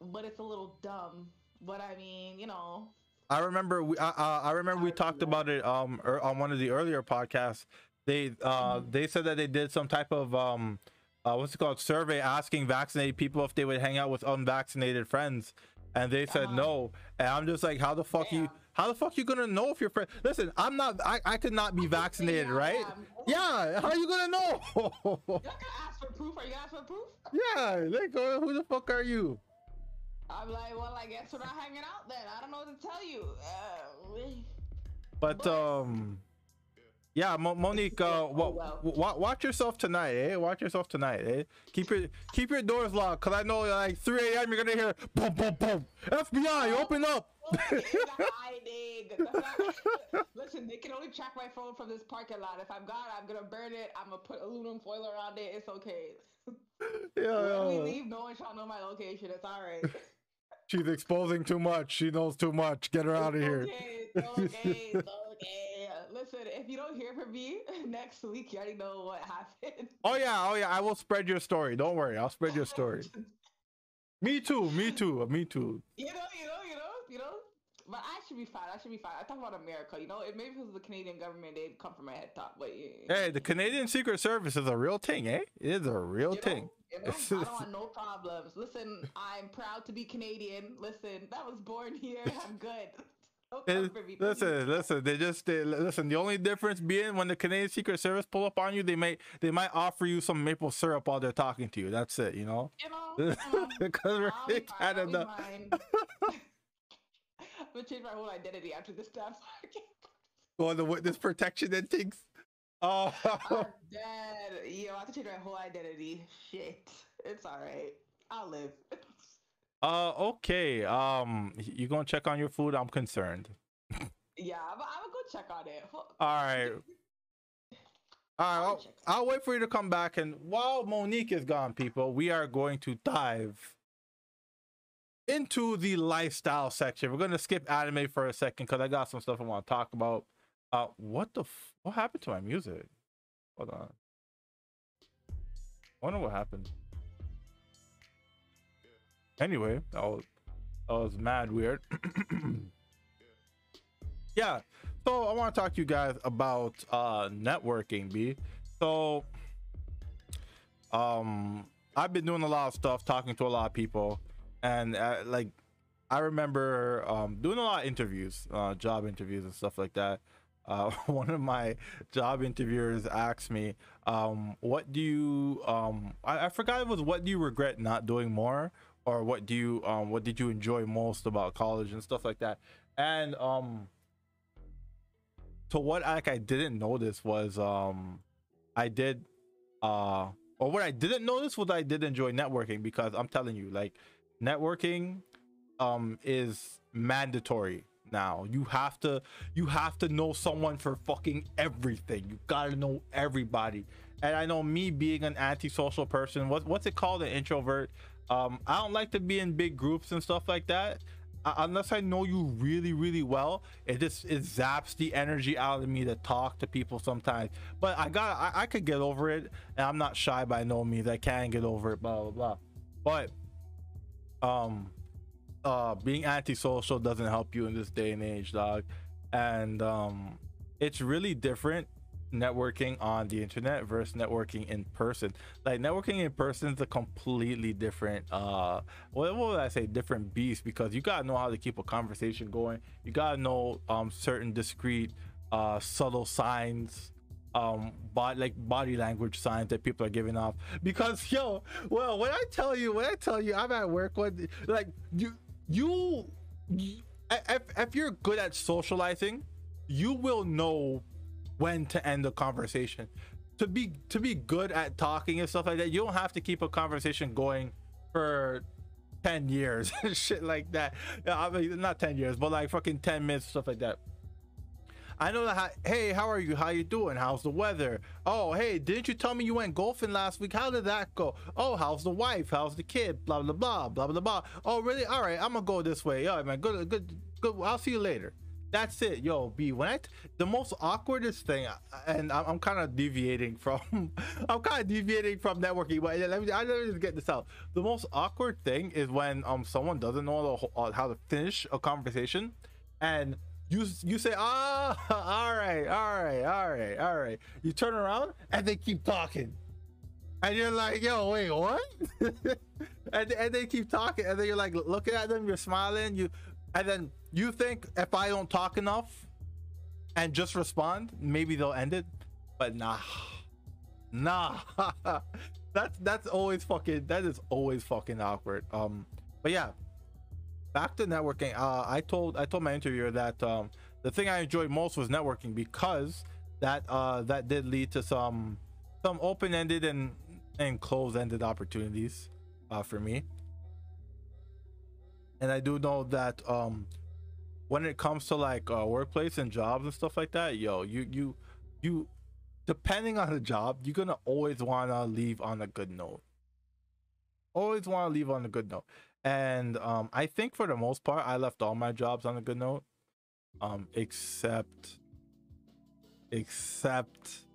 but it's a little dumb. But I mean, you know, I remember we I, I I remember we talked about it um er, on one of the earlier podcasts. They uh Mhm. they said that they did some type of um uh, what's it called survey asking vaccinated people if they would hang out with unvaccinated friends and they said Uh-huh. no and i'm just like how the fuck you how the fuck you gonna know if your friend listen i'm not i, I could not be I vaccinated right yeah how are you gonna know You're not gonna ask for proof. Are you gonna ask for proof? yeah like uh, who the fuck are you I'm like, well, I guess we're not hanging out then. I don't know what to tell you. Uh, But But- um, yeah, Mo- Monique, uh, wa- well. wa- watch yourself tonight, eh? Watch yourself tonight, eh? Keep your keep your doors locked, cause I know like 3 a.m. you're gonna hear boom, boom, boom. FBI, open up. Listen, they can only track my phone from this parking lot. If I'm gone, I'm gonna burn it. I'm gonna put aluminum foil around it. It's okay. yeah, When we leave, no one shall know my location. It's all right. She's exposing too much. She knows too much. Get her out of here. Okay, it's okay, it's okay. Listen, if you don't hear from me next week, you already know what happened. Oh yeah, oh yeah. I will spread your story. Don't worry, I'll spread your story. Me too. Me too. Me too. You know, you know, you know, you know. But I should be fine. I should be fine. I talk about America. You know, if maybe it was the Canadian government, they'd come from my head top. But yeah, Hey, the Canadian Secret Service is a real thing, eh? It is a real you thing. know, I don't want no problems. Listen, I'm proud to be Canadian. Listen, that was born here. I'm good. Don't come It- for me, please. listen, listen. They just they, listen. The only difference being when the Canadian Secret Service pull up on you, they may they might offer you some maple syrup while they're talking to you. That's it, you know. You know, know, um, Because we're in fine, I'll be Canada. I'm gonna change my whole identity after this time. Well, the witness protection and things. Oh, I'm dead. Yo, I have to change my whole identity. Shit. It's alright. I'll live. Uh, okay. Um, you gonna check on your food? I'm concerned. yeah, I'm, I'm gonna go check on it. All right. All right, I'll I'll. I'll wait for you to come back. And while Monique is gone, people, we are going to dive into the lifestyle section. We're going to skip anime for a second because I got some stuff I want to talk about. Uh, what the f- what happened to my music? Hold on. I wonder what happened. Anyway, that was, that was mad weird. yeah, so I want to talk to you guys about uh networking, B. So um I've been doing a lot of stuff, talking to a lot of people, and uh, like I remember um doing a lot of interviews, uh job interviews and stuff like that. Uh, one of my job interviewers asked me, um, "What do you um I, I forgot it was what do you regret not doing more, or what do you um what did you enjoy most about college and stuff like that?" And um so what like I didn't notice was um I did uh or what I didn't notice was I did enjoy networking because I'm telling you like networking um is mandatory now. You have to you have to know someone for fucking everything. You gotta know everybody. And i know me being an antisocial person what, what's it called? An introvert um i don't like to be in big groups and stuff like that uh, unless I know you really, really well, it just it zaps the energy out of me to talk to people sometimes. But I got I, I could get over it, and I'm not shy by no means. I can get over it, blah blah blah. But um, uh, being antisocial doesn't help you in this day and age, dog. And um, it's really different networking on the internet versus networking in person. Like networking in person is a completely different uh what, what would i say? Different beast because you gotta know how to keep a conversation going. You gotta know um certain discrete uh subtle signs um body like body language signs that people are giving off. Because yo well when i tell you when i tell you i'm at work when like you you, you if, if you're good at socializing you will know when to end the conversation to be to be good at talking and stuff like that you don't have to keep a conversation going for 10 years shit like that i mean not 10 years but like fucking 10 minutes stuff like that I know that. Hey, how are you? How you doing? How's the weather? Oh, hey, didn't you tell me you went golfing last week? How did that go? Oh, how's the wife? How's the kid? Blah blah blah blah blah blah. Oh, really? All right, I'm gonna go this way. Yeah, man. Good, good, good. I'll see you later. That's it, yo. B. When I t- the most awkwardest thing, and I'm, I'm kind of deviating from, I'm kind of deviating from networking. But let me, I let me just get this out. The most awkward thing is when um someone doesn't know the, uh, how to finish a conversation, and you you say ah all right all right all right all right you turn around and they keep talking and you're like yo wait what and, and they keep talking and then you're like looking at them you're smiling you and then you think if i don't talk enough and just respond maybe they'll end it but nah. Nah. That's that's always fucking that is always fucking awkward. Um but yeah back to networking. Uh i told i told my interviewer that um the thing i enjoyed most was networking because that uh that did lead to some some open-ended and and closed-ended opportunities uh for me and i do know that um when it comes to like uh workplace and jobs and stuff like that yo you you you depending on the job you're gonna always want to leave on a good note. Always want to leave on a good note. And um i think for the most part i left all my jobs on a good note um except except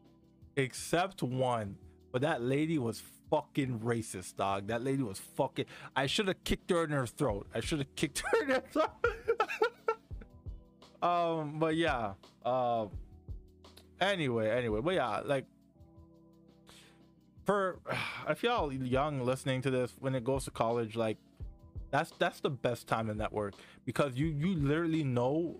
except one. But that lady was fucking racist dog. That lady was fucking i should have kicked her in her throat. I should have kicked her in her throat. Um but yeah um anyway anyway but yeah like for if y'all young listening to this when it goes to college like that's that's the best time to network because you you literally know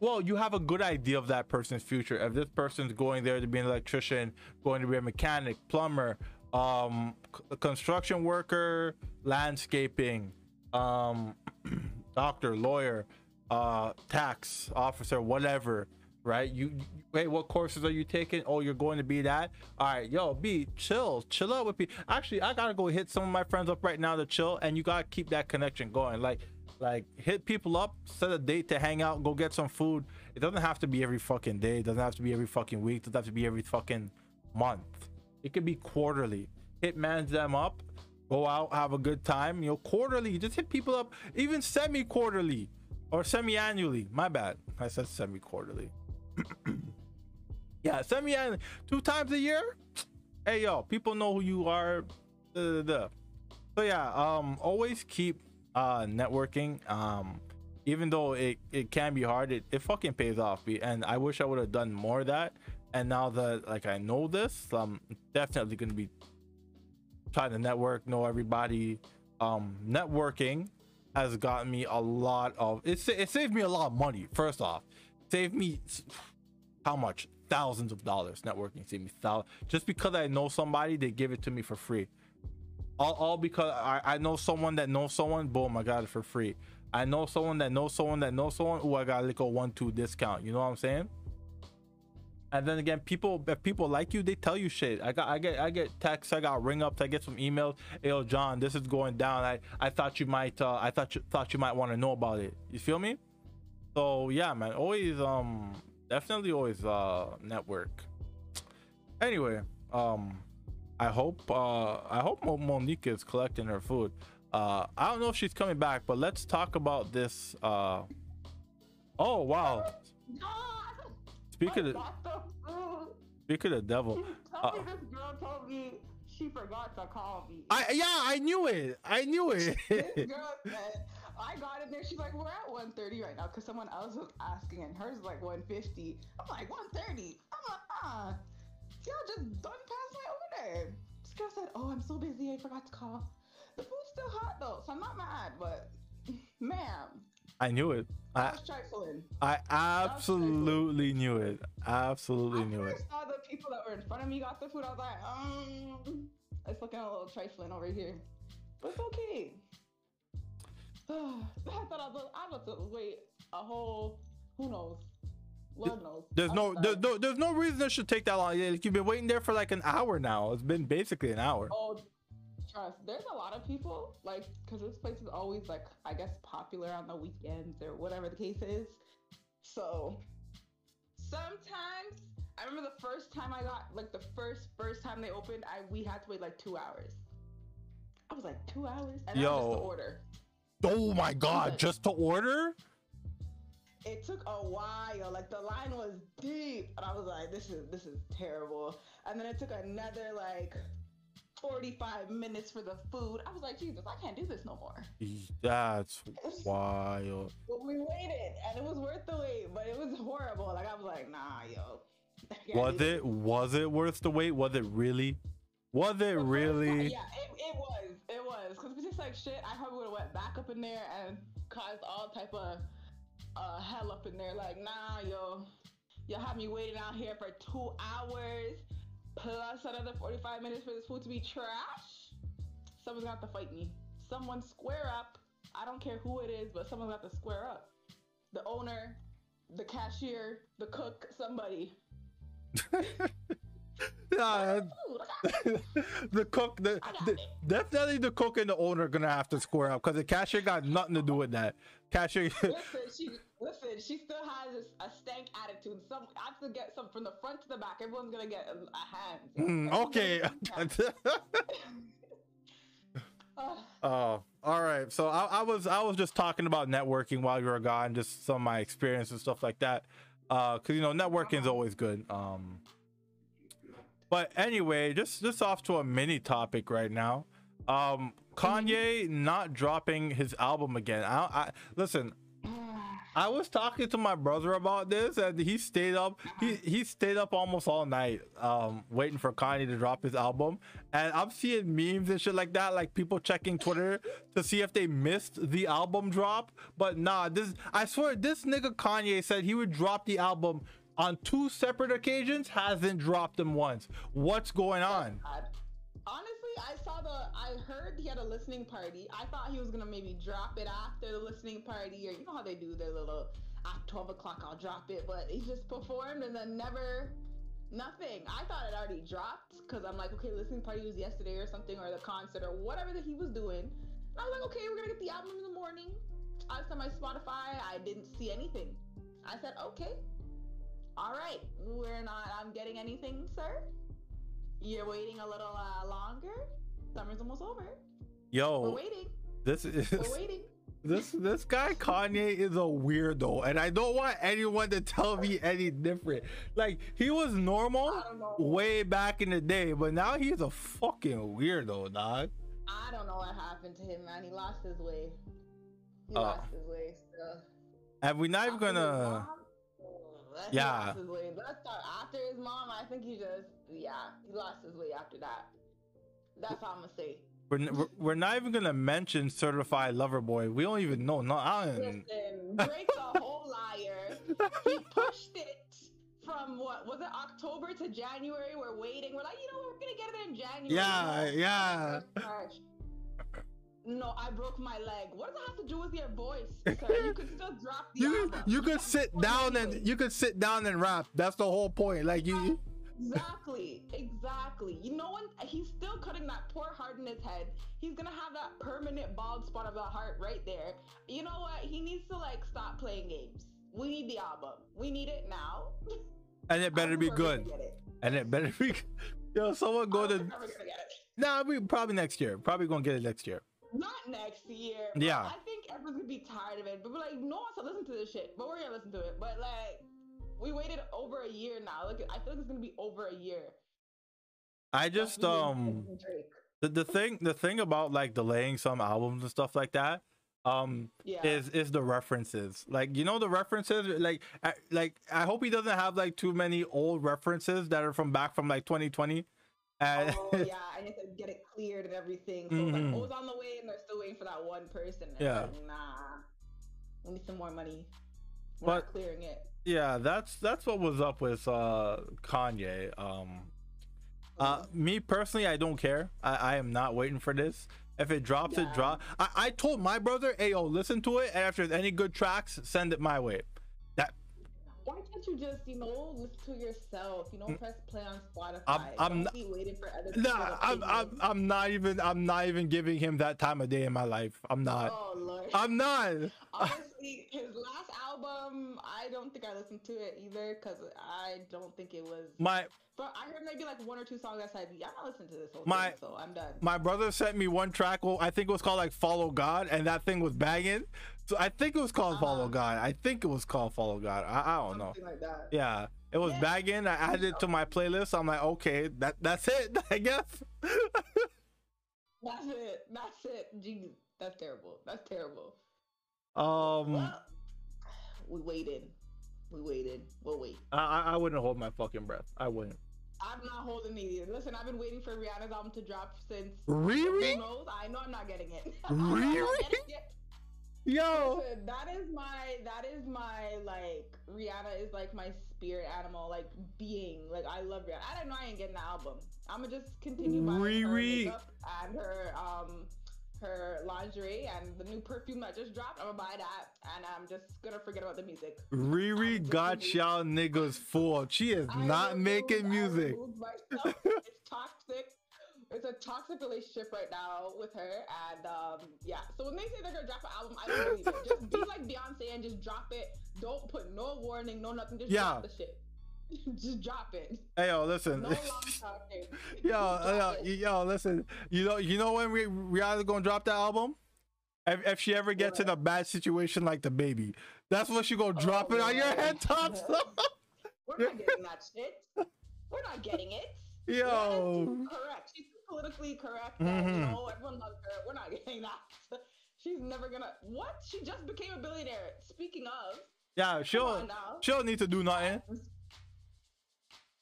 well you have a good idea of that person's future. If this person's going there to be an electrician going to be a mechanic plumber um construction worker landscaping um doctor lawyer uh tax officer whatever right you, wait what courses are you taking oh you're going to be that all right yo b chill chill out with me actually i gotta go hit some of my friends up right now to chill and you gotta keep that connection going like Like hit people up, set a date to hang out, go get some food. It doesn't have to be every fucking day. It doesn't have to be every fucking week. It doesn't have to be every fucking month. It could be quarterly. Hit mans them up, go out, have a good time. You know, quarterly. Just hit people up, even semi-quarterly or semi-annually. My bad. I said semi-quarterly. yeah, semi-annually. Two times a year. Hey yo, people know who you are. Da, da, da. So yeah, um, always keep uh networking. Um, even though it, it can be hard, it, it fucking pays off. And I wish I would have done more of that. And now that like I know this, I'm definitely gonna be trying to network, know everybody. Um, networking has gotten me a lot of it. It saved me a lot of money. First off, saved me how much thousands of dollars. Networking saved me thousands just because I know somebody. They give it to me for free. All, all because I, I know someone that knows someone. Boom, I got it for free. I know someone that knows someone that knows someone. Oh, I got like a one two discount. You know what I'm saying? And then again, people if people like you, they tell you shit. I got I get I get texts, I got ring ups, I get some emails. Hey, yo, John, this is going down. I I thought you might uh I thought you thought you might want to know about it. You feel me? So yeah, man. Always um definitely always uh network. Anyway, um I hope uh I hope Monique is collecting her food. Uh I don't know if she's coming back, but let's talk about this uh Oh wow. Speak of the speak of the devil. Tell me this girl told me she forgot to call me. I yeah, I knew it. I knew it. this girl said I got in there. She's like, we're at 130 right now because someone else was asking, and hers is like 150. I'm like 130. I'm like, ah, y'all just done past my order. This girl said, oh, I'm so busy, I forgot to call. The food's still hot though, so I'm not mad, but ma'am. I knew it. I, was trifling. I absolutely knew it. Absolutely knew it. I saw the people that were in front of me got the food. I was like, um, it's looking a little trifling over here, but it's okay. I thought I was, I was to wait a whole, who knows, Lord knows. There's no, there's no, there's no reason it should take that long. You've been waiting there for like an hour now. It's been basically an hour. Oh, trust. There's a lot of people like because this place is always like I guess popular on the weekends or whatever the case is. So sometimes I remember the first time I got like the first first time they opened, I we had to wait like two hours. I was like two hours, and Yo. just to order. Oh my god, just to order? It took a while. Like the line was deep, and I was like, "This is this is terrible." And then it took another like 45 minutes for the food. I was like, Jesus, I can't do this no more. That's wild. But we waited and it was worth the wait, but it was horrible. Like I was like, nah, yo. Was it was it worth the wait? Was it really? Was it really? Yeah, it, it was. It was. Cause it's just like shit, I probably would have went back up in there and caused all type of uh hell up in there. Like, nah, yo. Y'all have me waiting out here for two hours plus another 45 minutes for this food to be trash, someone's got to fight me. Someone square up. I don't care who it is, but someone's got to square up. The owner, the cashier, the cook, somebody. yeah, the cook, the, the definitely the cook and the owner are gonna have to square up because the cashier got nothing to do with that. Cashier. listen, she listen. She still has a, stank attitude. Some I have to get some from the front to the back. Everyone's gonna get a, a hand. Mm, okay. Oh, all right. So I, I, was I was just talking about networking while you were gone, just some of my experience and stuff like that. Uh, cause you know networking is always good. Um, but anyway, just just off to a mini topic right now. Um, Kanye not dropping his album again. I, I listen. I was talking to my brother about this, and he stayed up. He he stayed up almost all night, um, waiting for Kanye to drop his album. And I'm seeing memes and shit like that, like people checking Twitter to see if they missed the album drop. But nah, this I swear this nigga Kanye said he would drop the album on two separate occasions, hasn't dropped them once. What's going on? Honestly, I saw the, I heard he had a listening party. I thought he was gonna maybe drop it after the listening party, or you know how they do their little at 12 o'clock, I'll drop it. But he just performed and then never, nothing. I thought it already dropped because I'm like, okay, listening party was yesterday or something, or the concert or whatever that he was doing. And I was like, okay, we're gonna get the album in the morning. I looked at my Spotify. I didn't see anything. I said, okay, all right, we're not. I'm getting anything, sir. You're waiting a little uh, longer. Summer's almost over. Yo, We're waiting. this is We're waiting. this this guy Kanye is a weirdo, and I don't want anyone to tell me any different. Like he was normal I don't know. way back in the day, but now he's a fucking weirdo, dog. I don't know what happened to him, man. He lost his way. He Oh. lost his way. Still. Have we're not even gonna. He Yeah. lost his way. Let's start after his mom. I think he just, yeah, he lost his way after that. That's all I'm gonna say. We're, n- we're- not even gonna mention certified lover boy. We don't even know. No, I don't. Listen, Drake's a whole liar. He pushed it from what was it October to January? We're waiting. We're like, you know, what, we're gonna get it in January. Yeah, yeah. No, I broke my leg. What does that have to do with your voice, sir? You could still drop the You album. you could sit down and you could sit down and rap. That's the whole point. Like you. Exactly, exactly. You know when he's still cutting that poor heart in his head, he's gonna have that permanent bald spot of the heart right there. You know what? He needs to like stop playing games. We need the album. We need it now. And it better be good. it. And it better be. Yo, someone go to. think we're gonna get it. Nah, we probably next year. Probably gonna get it next year. Not next year. Yeah. I think everyone's gonna be tired of it. But we're like, no one wants to listen to this shit. But we're gonna listen to it. But like, we waited over a year now. Like, I feel like it's gonna be over a year. I just That's um. the, the thing the thing about like delaying some albums and stuff like that um Yeah. is is the references like you know the references like I, like i hope he doesn't have like too many old references that are from back from like 2020 and oh yeah, I need to get it cleared and everything. So Mhm. like, oh, it's on the way, and they're still waiting for that one person. And Yeah. like, nah, we need some more money. We're But- not clearing it. yeah that's that's what was up with uh kanye um uh me personally i don't care i i am not waiting for this if it drops it Yeah. drop i i told my brother hey yo listen to it and if there's any good tracks send it my way Why can't you just, you know, listen to yourself? You know, press play on Spotify. Mm. I'm- I'm be waiting for other people's Nah, I'm, I'm. I'm not even I'm not even giving him that time of day in my life. I'm not. Oh lord. I'm not. Honestly, his last album, I don't think I listened to it either because I don't think it was. My But I heard maybe like one or two songs. I said, yeah, I'm not listening to this whole My- thing, so I'm done. my brother sent me one track. Well, I think it was called like Follow God, and that thing was banging. So I think it was called Follow Uh-huh. God. I think it was called Follow God. I, I don't know. Like that. Yeah, it was Yeah. banging. I added it to my playlist. I'm like, okay, that that's it. I guess. That's it. That's it. Jeez, that's terrible. That's terrible. Um, Well, we waited. We waited. We'll wait. I I- I wouldn't hold my fucking breath. I wouldn't. I'm not holding it either. Listen, I've been waiting for Rihanna's album to drop since. Really? Who knows? I know I'm not getting it. I know I'm not Really? Yo. Listen, that is my that is my like Rihanna is like my spirit animal, like being. Like I love Rihanna. I don't know I ain't getting the album. I'ma just continue buying her Riri. makeup and her um her lingerie and the new perfume that just dropped. I'm gonna buy that and I'm just gonna forget about the music. Riri got y'all niggas fooled. She is I not making music. it's toxic. It's a toxic relationship right now with her, and um, yeah. So when they say they're gonna drop an album, I don't believe it. Just be like Beyonce and just drop it. Don't put no warning, no nothing. Just Yeah. drop the shit. just drop it. Hey yo, listen. No long talking. yo, yo, yo, listen. You know, you know when we Rihanna's gonna drop that album? If, if she ever gets in a bad situation like DaBaby, that's when she gonna drop Oh, it on your head tops. We're not getting that shit. We're not getting it. Yo. Correct. She's too politically correct. That, Mhm. You know, everyone loves her. We're not getting that. She's never gonna. What? She just became a billionaire. Speaking of, yeah, she'll she'll need to do nothing.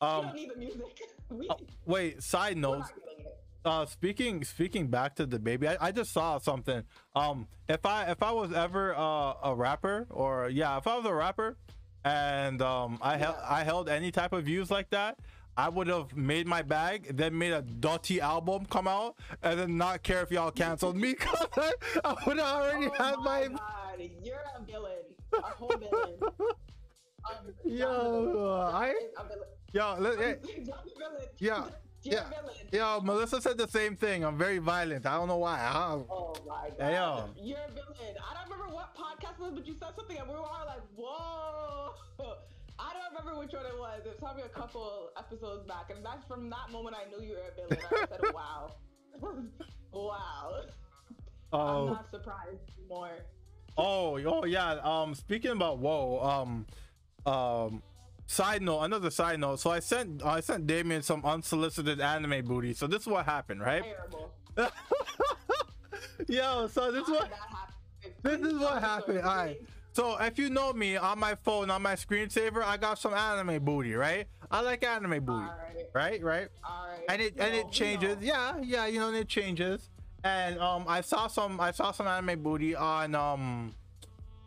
Um, don't need the music. we, oh, wait. Side note. not getting it. uh speaking speaking back to DaBaby I, I just saw something um if i if i was ever uh, a rapper or yeah if i was a rapper and um i held i held any type of views like that i would have made my bag then made a dirty album come out and then not care if y'all canceled me 'cause I, I would already Oh had my god, you're a villain. A whole villain. Um, Yo, I- villain. Yo let, eh, John's a yeah You're Yeah. Yo, Melissa said the same thing. I'm very violent. I don't know why. Huh? Oh my god. Hey, yo. You're a villain. I don't remember what podcast it was, but you said something and we were all like, whoa. I don't remember which one it was. It was probably a couple episodes back. And that's from that moment I knew you were a villain. I said, wow. wow. I'm Oh, not surprised anymore. oh, oh, yeah. Um, speaking about whoa. Um, um, side note, another side note. So I sent I sent Damien some unsolicited anime booty. So this is what happened, right? Terrible. Yo, so this is what did that happen? this is what happened. All right. So if you know me on my phone, on my screensaver, I got some anime booty, right? I like anime booty, right? Right? Alright. and it and it changes. know. Yeah, yeah, you know, and it changes. And um, I saw some, I saw some anime booty on um,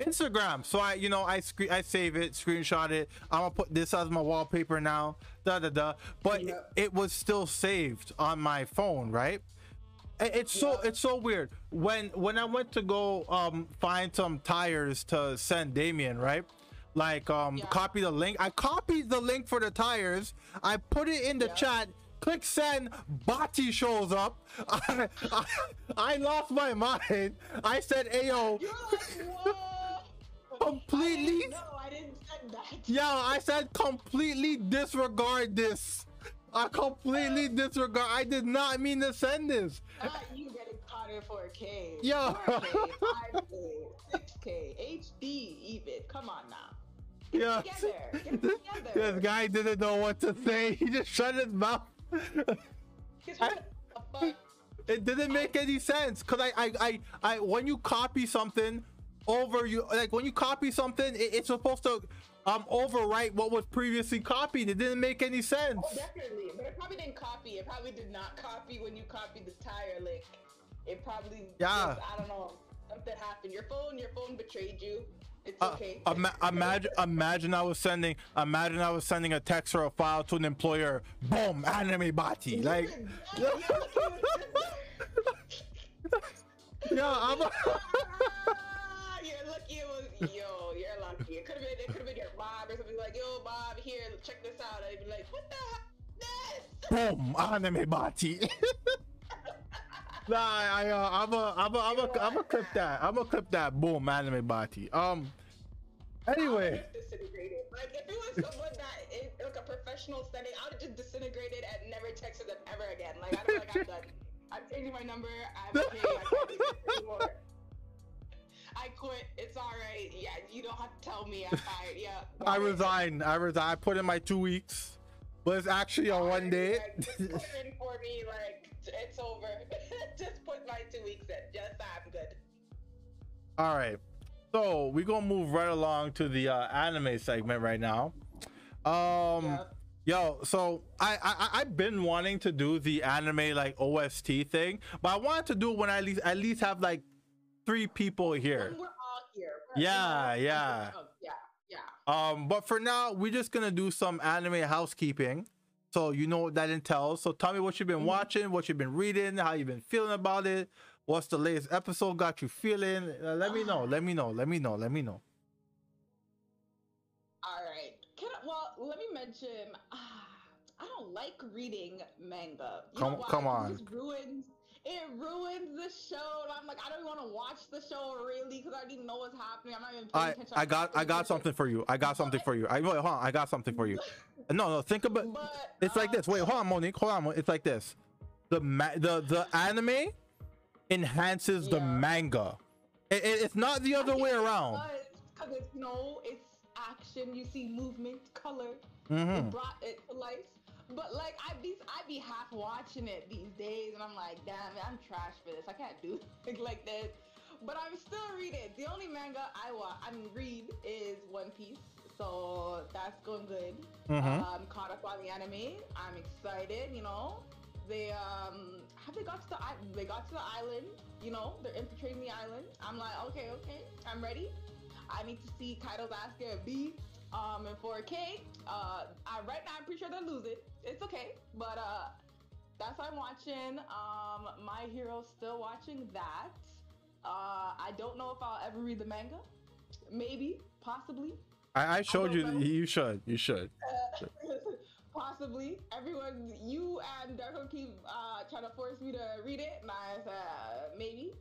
Instagram. So I, you know, I screen, I save it, screenshot it. I'm gonna put this as my wallpaper now. Da da da. But Yeah. it, it was still saved on my phone, right? It- It's so Yeah. it's so weird. When when I went to go um find some tires to send Damien, right? Like um Yeah. copy the link. I copied the link for the tires. I put it in the chat. Click send. Bati shows up. I, I, I lost my mind. I said, "Ayo, You're like, whoa. Completely- no, I didn't send that. yeah." I said, "Completely disregard this." I completely disregard. I did not mean to send this. Not you getting caught in 4K. Yo. 4K, 5K, 6K, HD even. Come on now. Get Yeah. together. Get this, together. this guy didn't know what to say. He just shut his mouth. Get what the fuck? it didn't make any sense because I, I, I, I, when you copy something over, you like when you copy something, it, it's supposed to um overwrite what was previously copied. It didn't make any sense. Oh, definitely. But it probably didn't copy. It probably did not copy when you copied the tire link. It probably Yeah. just, I don't know. Something happened. Your phone, your phone betrayed you. It's Uh, okay. ima- imagine, imagine I was sending, imagine I was sending a text or a file to an employer. Boom, anime bati. Like, yeah, I'm. A, Ah, you're lucky it was yo, you're lucky. It could have been it could have been your mom or something like, yo Bob, here, check this out. I'd be like, what the heck? This boom, anime bati. nah, I, uh, I'm a, I'm a, I'm a, I'm a clip that. I'm a clip that. Boom, anime bati. Um. Anyway, Like if it was someone that is like a professional setting, I would have just disintegrated and never texted them ever again. Like I don't like I'm done. I'm changing my number. I'm okay. I can't do this anymore. I quit. It's all right. Yeah, you don't have to tell me I'm fired. Yeah. I resign. I resign. I put in my two weeks, but it's actually a one day. Like, just put in for me. Like it's over. just put my two weeks in. Just I'm good. All right. So we're gonna move right along to the uh, anime segment right now. Um, Yeah. yo, so I, I I- I've been wanting to do the anime like OST thing, but I wanted to do it when I at least at least have like three people here. When we're all here. We're- Yeah, know, yeah. oh, yeah, yeah. Um, but for now, we're just gonna do some anime housekeeping. So you know what that entails. So tell me what you've been Mhm. watching, what you've been reading, how you've been feeling about it. What's the latest episode got you feeling? Uh, let me know. Let me know. Let me know. Let me know. All right. Can I, well, let me mention. ah, I don't like reading manga. You Come- come on. It ruins. It ruins the show. And I'm like, I don't want to watch the show really because I already know what's happening. I'm not even paying I attention. I got I got something for you. I got something for you. I wait, hold on. I got something for you. No, no. Think about. But It's like this. Wait, hold on, Monique. Hold on. It's like this. The ma- the the anime enhances the manga. It, it- it's not the other way around. Because it's no, it's action. You see movement, color. hmm It brought it to life. But like I be I be half watching it these days, and I'm like, damn, I'm trash for this. I can't do things like this. But I'm still reading. The only manga I watch, I mean, read is One Piece. So that's going good. Mhm. Um, caught up on the anime. I'm excited. You know, they um have they got to the i- they got to the island. You know, they're infiltrating the island. I'm like, okay, okay, I'm ready. I need to see Kaido's ass get beat um, in 4K. Uh, I, right now, I'm pretty sure they're losing. It's okay, but uh, that's what I'm watching. Um, My Hero's still watching that. Uh, I don't know if I'll ever read the manga. Maybe, possibly, I, I showed you. don't know. You should. You should. possibly. possibly. Everyone, you and Darko keep uh, trying to force me to read it, and I said uh, maybe.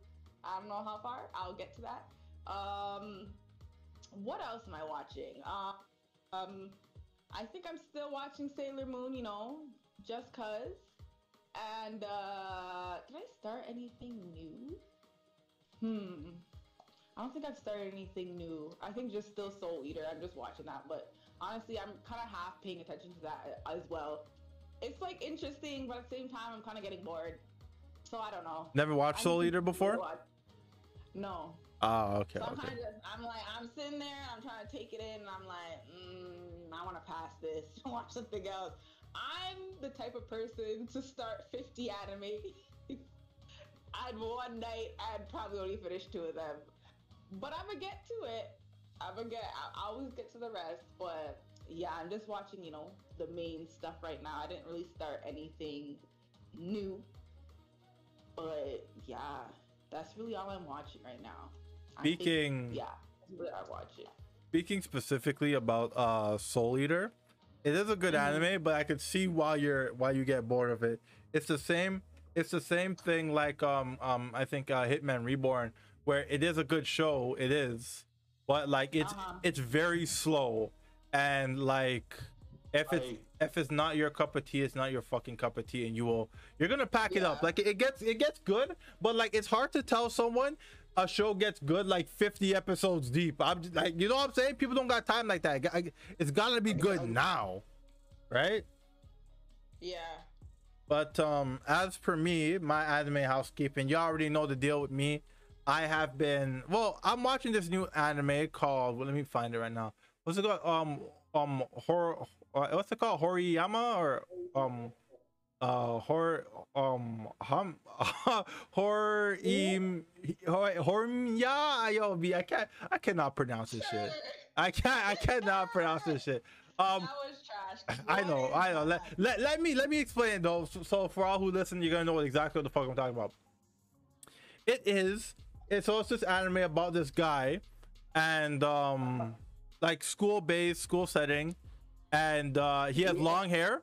I don't know how far. I'll get to that. Um, what else am I watching? Uh, um, I think I'm still watching Sailor Moon. You know, just cause. And uh, did I start anything new? Hmm. I don't think I've started anything new. I think just still Soul Eater. I'm just watching that, but honestly, I'm kind of half paying attention to that as well. It's like interesting, but at the same time, I'm kind of getting bored. So I don't know. Never watched Soul Eater before? No. Oh, okay, So I'm okay. just, I'm like, I'm sitting there and I'm trying to take it in and I'm like, mm, I want to pass this, watch something else. I'm the type of person to start 50 anime. I'd one night and probably only finish two of them. But I'm gonna get to it. I'm gonna get, I always get to the rest. But yeah, I'm just watching, you know, the main stuff right now. I didn't really start anything new. But yeah, that's really all I'm watching right now. I think- Speaking yeah, I watch it. speaking specifically about uh Soul Eater, it is a good Mhm. anime, but I could see why you're why you get bored of it. It's the same it's the same thing like um um I think uh Hitman Reborn where it is a good show, it is, but like it's Uh-huh. it's very slow and like if it's Like- if it's not your cup of tea, it's not your fucking cup of tea, and you will you're gonna pack it up. Like it gets it gets good, but like it's hard to tell someone a show gets good like 50 episodes deep. I'm just, like, you know what I'm saying? People don't got time like that. It's gotta be good now, right? Yeah. But um, as for me, my anime housekeeping, you already know the deal with me. I have been well. I'm watching this new anime called. Well, let me find it right now. What's it called? Um, um, horror. Uh, what's it called? Horiyama or um, uh, horror. Um, hum, horror. Im, horror. Yo, i can't. I cannot pronounce this shit. I can't. I cannot pronounce this shit. Um. that was trash. I know, I know. Let, let, let me let me explain it though. So, so for all who listen, you're gonna know exactly what the fuck I'm talking about. It is. It's so it's this anime about this guy, and um, like school based, school setting, and uh, he has long hair,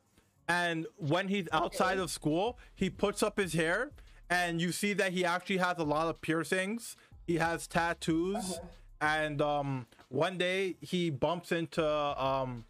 and when he's outside Okay. of school, he puts up his hair, and you see that he actually has a lot of piercings. He has tattoos, Uh-huh. and um, one day he bumps into um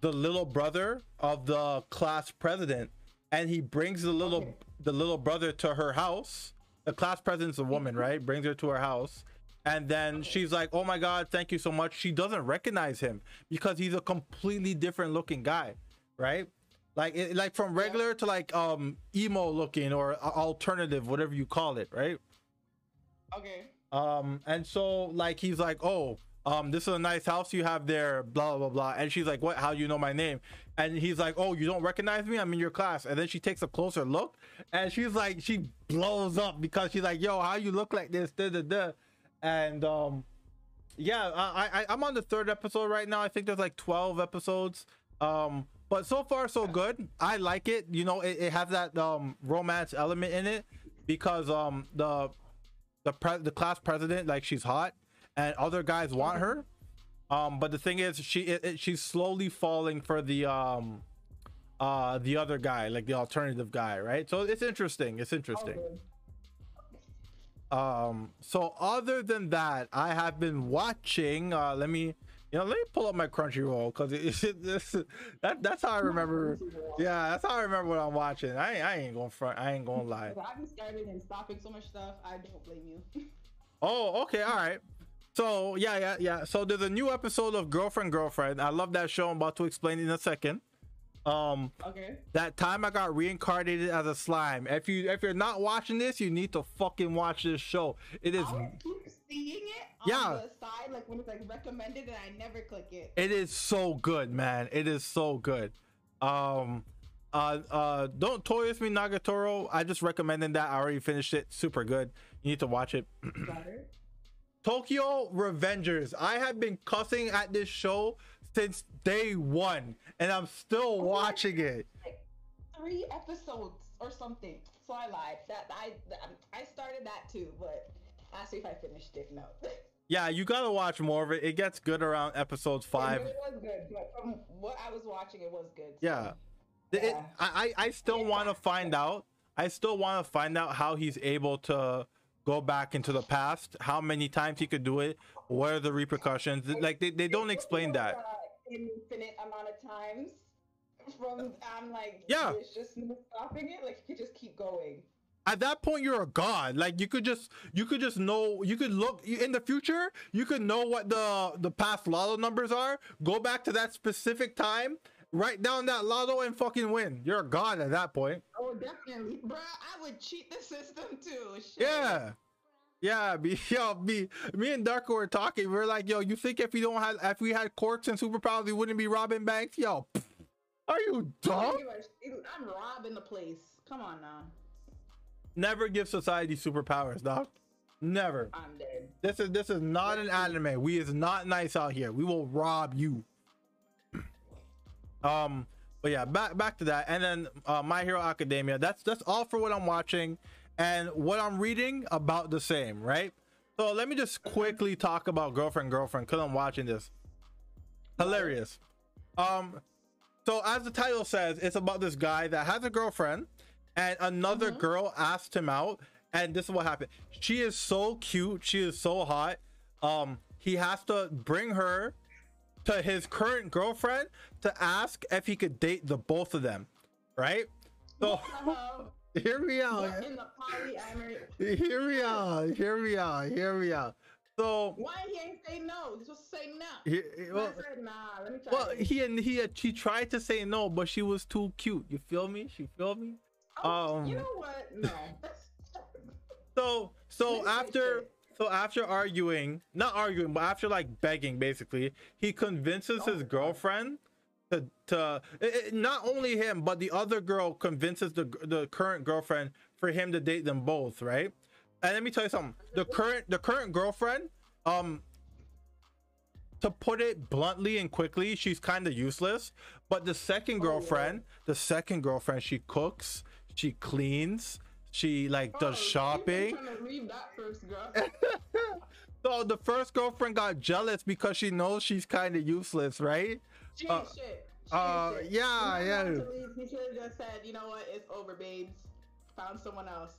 the little brother of the class president and he brings the little Okay. the little brother to her house the class president's a woman right brings her to her house and then she's like oh my god thank you so much she doesn't recognize him because he's a completely different looking guy right like it, like from regular to like um emo looking or alternative whatever you call it right Okay. um, and so like he's like, oh, um, this is a nice house you have there, blah blah blah. And she's like, what? How do you know my name? And he's like, oh, you don't recognize me? I'm in your class. And then she takes a closer look, and she's like, she blows up because she's like, yo, how you look like this? Da da da. And um, yeah, I, I I'm on the third episode right now. I think there's like 12 episodes. Um, but so far so good. I like it. You know, it, it has that um romance element in it because um the the pre- the class president like she's hot and other guys want her. Um but the thing is she it, it- she's slowly falling for the um uh the other guy like the alternative guy right? So it's interesting. It's interesting. Um so other than that i have been watching uh let me you know let me pull up my crunchyroll because it, it, this that that's how i remember yeah that's how i remember what i'm watching i, I ain't gonna front i ain't gonna lie I've been starting and stopping so much stuff. I don't blame you. Oh, okay, all right. So yeah, yeah, yeah. So there's a new episode of Girlfriend Girlfriend. I love that show. I'm about to explain in a second. Um, okay. that time I got reincarnated as a slime. If you if you're not watching this, you need to fucking watch this show. It is I keep seeing it on Yeah. the side, like when it's like recommended, and I never click it. it is so good, man. It is so good. Um, uh, uh, don't toy with me Nagatoro. I just recommended that. I already finished it. Super good. You need to watch it. Tokyo Revengers. I have been cussing at this show since day one, and I'm still watching it. Like three episodes or something. So I lied. That I I started that too, but me if I finished it. No. Yeah, you gotta watch more of it. It gets good around episode five. It was good, but from what I was watching, it was good. so- Yeah. Yeah. I I I still want to find out. I still want to find out how he's able to go back into the past. How many times he could do it? What are the repercussions? Like they, they don't explain that. Uh, Infinite amount of times. From I'm like, Yeah. It's just no stopping it. Like you could just keep going. At that point, you're a god. Like you could just you could just know. You could look in the future. You could know what the the past lotto numbers are. Go back to that specific time. Write down that lotto and fucking win. You're a god at that point. Oh, definitely, bruh. I would cheat the system too. Shit. Yeah. Yeah, be yo, be me and Darko were talking. We are like, yo, you think if we don't have if we had quirks and superpowers, we wouldn't be robbing banks? Yo, are you dumb? I'm robbing the place. Come on now. Never give society superpowers, dog. Never. I'm dead. This is this is not an anime. We is not nice out here. We will rob you. Um, but yeah, back back to that, and then uh, My Hero Academia. That's that's all for what I'm watching, and what I'm reading about the same, right? So let me just quickly talk about girlfriend girlfriend because I'm watching this. Hilarious. Um, so as the title says, it's about this guy that has a girlfriend, and another girl asked him out, and this is what happened. She is so cute, she is so hot. Um, he has to bring her to his current girlfriend to ask if he could date the both of them, right? So. Here we are. What in the polyamory? Here we are. Here we are. Here we are. So Why he ain't say no? He's supposed to say no. he, Well, said, nah, let me try well, he and he she tried to say no, but she was too cute. You feel me? She feel me? Oh, um, you know what? No. So so after so after arguing, not arguing, but after like begging, basically, he convinces Oh his girlfriend God. To to it- it- not only him, but the other girl convinces the the current girlfriend for him to date them both, right? And let me tell you something. The current the current girlfriend, um, to put it bluntly and quickly, she's kind of useless. But the second Oh, yeah. girlfriend, the second girlfriend, she cooks, she cleans, she like Oh, does shopping. trying to leave that first. So the first girlfriend got jealous because she knows she's kind of useless, right? She Uh, shit. She ain't uh, shit. yeah, yeah. leave, He should have just said, you know what? It's over, babes. Found someone else.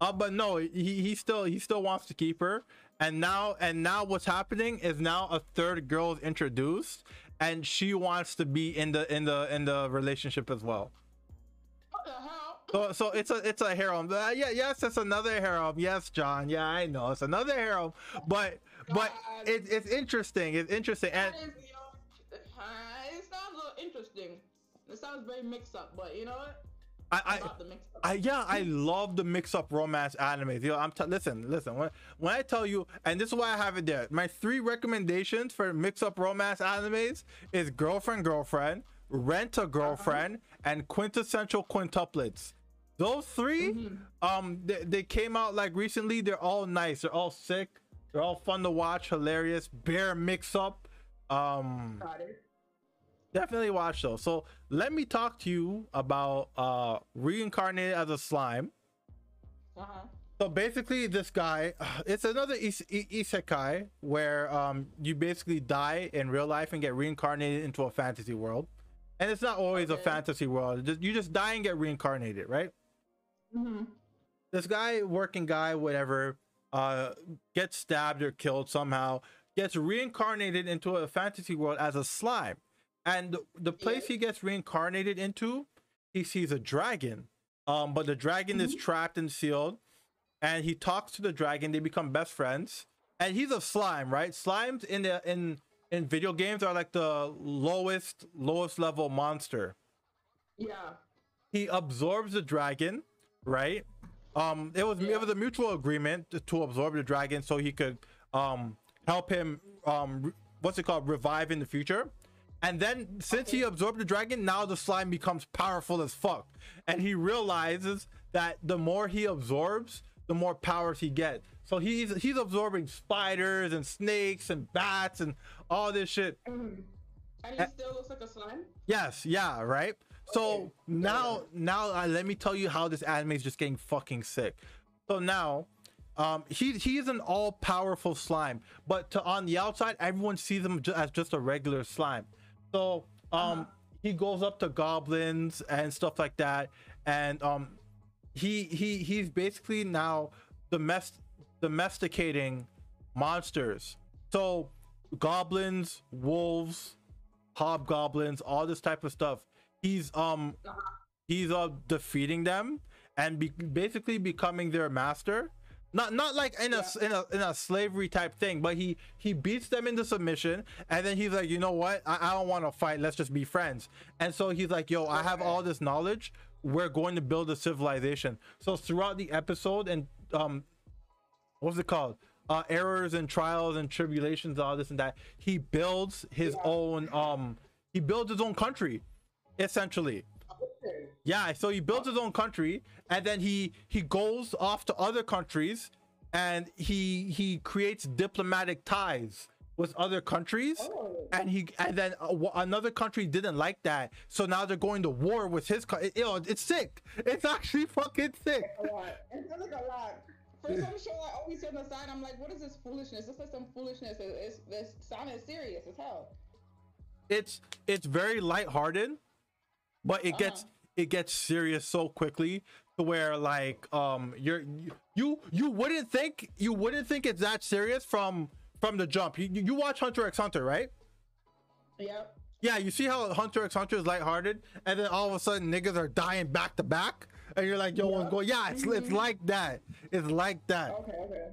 Uh, but no, he, he still he still wants to keep her. And now and now what's happening is now a third girl is introduced, and she wants to be in the in the in the relationship as well. what the hell? So so it's a it's a harem. Uh, yeah, yes, it's another harem. Yes, John. Yeah, I know it's another harem. But but God. it, it's interesting. It's interesting. And interesting. It sounds very mixed up, but you know what? I, I About the mix up. I yeah, I love the mix up romance animes. Yo, I'm t- listen, listen. When when I tell you, and this is why I have it there. My three recommendations for mix up romance animes is girlfriend, girlfriend, rent a girlfriend, and quintessential quintuplets. Those 3 Mhm. um, they, they came out like recently. They're all nice. They're all sick. They're all fun to watch. Hilarious. Bear mix up. Um, Got it. Definitely watch those. So let me talk to you about uh reincarnated as a slime. Uh-huh. So basically, this guy, it's another is- isekai where um you basically die in real life and get reincarnated into a fantasy world, and it's not always a fantasy world. Just- You just die and get reincarnated, right? Mm-hmm. This guy, working guy, whatever, uh, gets stabbed or killed somehow, gets reincarnated into a fantasy world as a slime, and the, place he gets reincarnated into, he sees a dragon. Um, but the dragon is trapped and sealed, and he talks to the dragon. They become best friends, and he's a slime, right? Slimes in the in in video games are like the lowest lowest level monster Yeah. he absorbs the dragon, right? Um, it was Yeah. it was a mutual agreement to, to absorb the dragon so he could um help him um what's it called revive in the future. And then since he absorbed the dragon, now the slime becomes powerful as fuck, and he realizes that the more he absorbs, the more powers he gets. So he's he's absorbing spiders and snakes and bats and all this shit. Mhm. And he still looks like a slime? Yes, yeah, right. So Okay. now, now uh, let me tell you how this anime is just getting fucking sick. So now, um, he he is an all powerful slime, but to on the outside, everyone sees him as just a regular slime. So um, Uh-huh. he goes up to goblins and stuff like that, and um, he he he's basically now domest- domesticating monsters. So goblins, wolves, hobgoblins, all this type of stuff. He's um he's uh defeating them and be- basically becoming their master. Not not like in a, in a in a slavery type thing, but he he beats them into submission, and then he's like, you know what? I, I don't want to fight. Let's just be friends. And so he's like, yo, I have all this knowledge. We're going to build a civilization. So throughout the episode and um, what's it called? Uh, errors and trials and tribulations, all this and that. He builds his own um, he builds his own country, essentially. Yeah, so he builds his own country and then he he goes off to other countries and he he creates diplomatic ties with other countries and he and then uh, another country didn't like that so now they're going to war with his co- it, you know, it's sick it's actually fucking sick a lot. It feels like a lot. For some show, I always the side. I'm like, what is this foolishness? This is some foolishness. It, it's this sounded serious as hell. it's it's very lighthearted but it gets Uh-huh. it gets serious so quickly to where like um you're you you wouldn't think you wouldn't think it's that serious from from the jump you you watch hunter x hunter right Yep. Yeah, you see how Hunter x Hunter is lighthearted, and then all of a sudden niggas are dying back to back, and you're like, yo, Yeah. going? Yeah, it's it's like that. It's like that. Okay. Okay.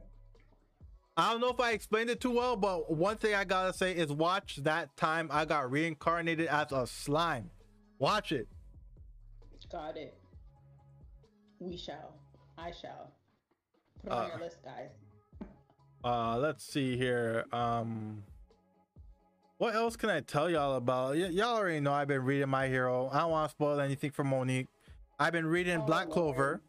I don't know if I explained it too well, but one thing I gotta say is watch that time I got reincarnated as a slime. Watch it. Got it. We shall. I shall. Put it on Uh, your list, guys. Uh, let's see here. Um, what else can I tell y'all about? Y- y'all already know I've been reading My Hero. I don't want to spoil anything for Monique. I've been reading Oh, Black. Clover.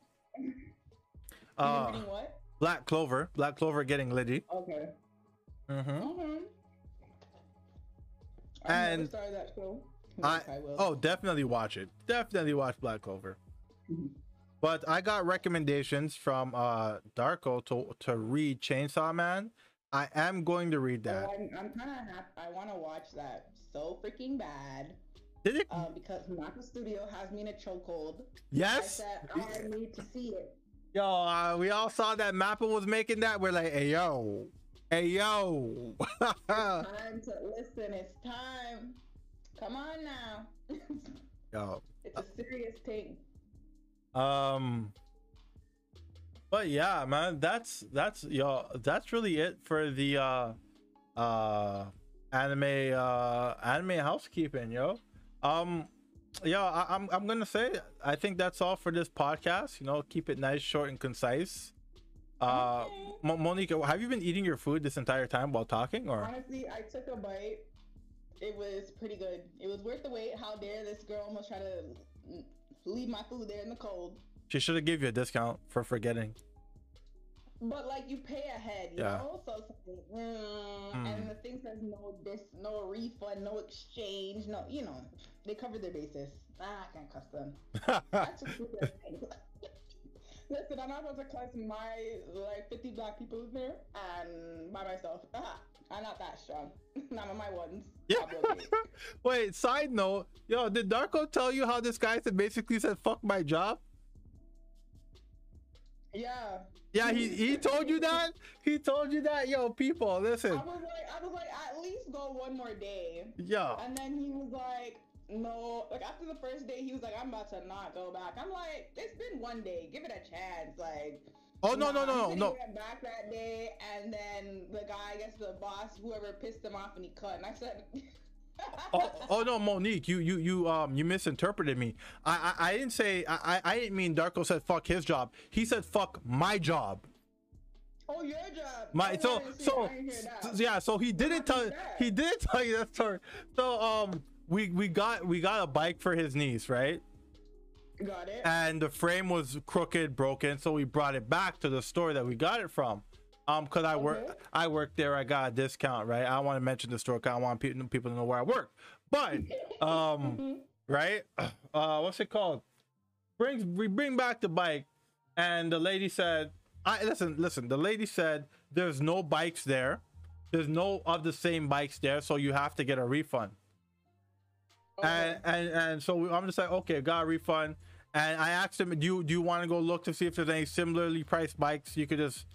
Uh, reading what? Black Clover. Black Clover getting litty. Okay. Mm-hmm. Mm-hmm. I've And never started that show. I I will. oh definitely watch it. Definitely watch Black Clover. Mhm. But I got recommendations from uh Darko to to read Chainsaw Man. I am going to read that. Oh, I'm, I'm kind of happy. I want to watch that so freaking bad Did it? uh, because Mappa Studio has me in a chokehold. I yes. said I need to see it. Yo, uh, we all saw that Mappa was making that. We're like, hey yo, hey yo. Time to listen. It's time. Come on now. yo. it's a serious thing. Um. But yeah, man, that's that's yo, that's really it for the uh uh anime uh anime housekeeping, yo. Um yeah, I, I'm I'm gonna say I think that's all for this podcast. You know, keep it nice, short, and concise. Uh, Okay. Mo- Monica, have you been eating your food this entire time while talking, or Honestly, I took a bite. It was pretty good. It was worth the wait. How dare this girl almost try to leave my food there in the cold? she should have gave you a discount for forgetting? But like you pay ahead, you Yeah. know. So mm, Hmm. and the thing says no this, no refund, no exchange, no. You know, they cover their bases. Ah, I can't cuss them. That's just what they're saying. Listen, I'm not about to cuss my like 50 black people there and by myself. Ah, I'm not that strong. not with my ones. Yeah. I'll be okay. Wait, side note, yo, did Darko tell you how this guy said basically said fuck my job? Yeah. Yeah, he he told you that. He told you that. Yo, people, listen. I was like, I was like, at least go one more day. Yo, And then he was like, no. Like after the first day, he was like, I'm about to not go back. I'm like, it's been one day. Give it a chance. Like. Oh no no no no no. Went back that day, and then the guy, I guess the boss, whoever pissed him off, and he cut. And I said. Oh, oh no, Monique, you you you um you misinterpreted me. I I, I didn't say I I- I didn't mean Darko said fuck his job. He said fuck my job. Oh, your job. My so I didn't see- so I didn't hear that. s- yeah. So he didn't tell he didn't tell you that story. So um we we got we got a bike for his niece, right? Got it. and the frame was crooked, broken, so we brought it back to the store that we got it from. Um, because I work, Okay. I work there. I got a discount, right? I want to mention the store. Cause I want people people to know where I work. But um, Mhm. right? Uh, what's it called? Brings we bring back the bike, and the lady said, "I listen, listen." The lady said, "There's no bikes there. There's no of the same bikes there, so you have to get a refund." And and and so I'm just like, okay, got a refund. And I asked him, do you do you want to go look to see if there's any similarly priced bikes you could just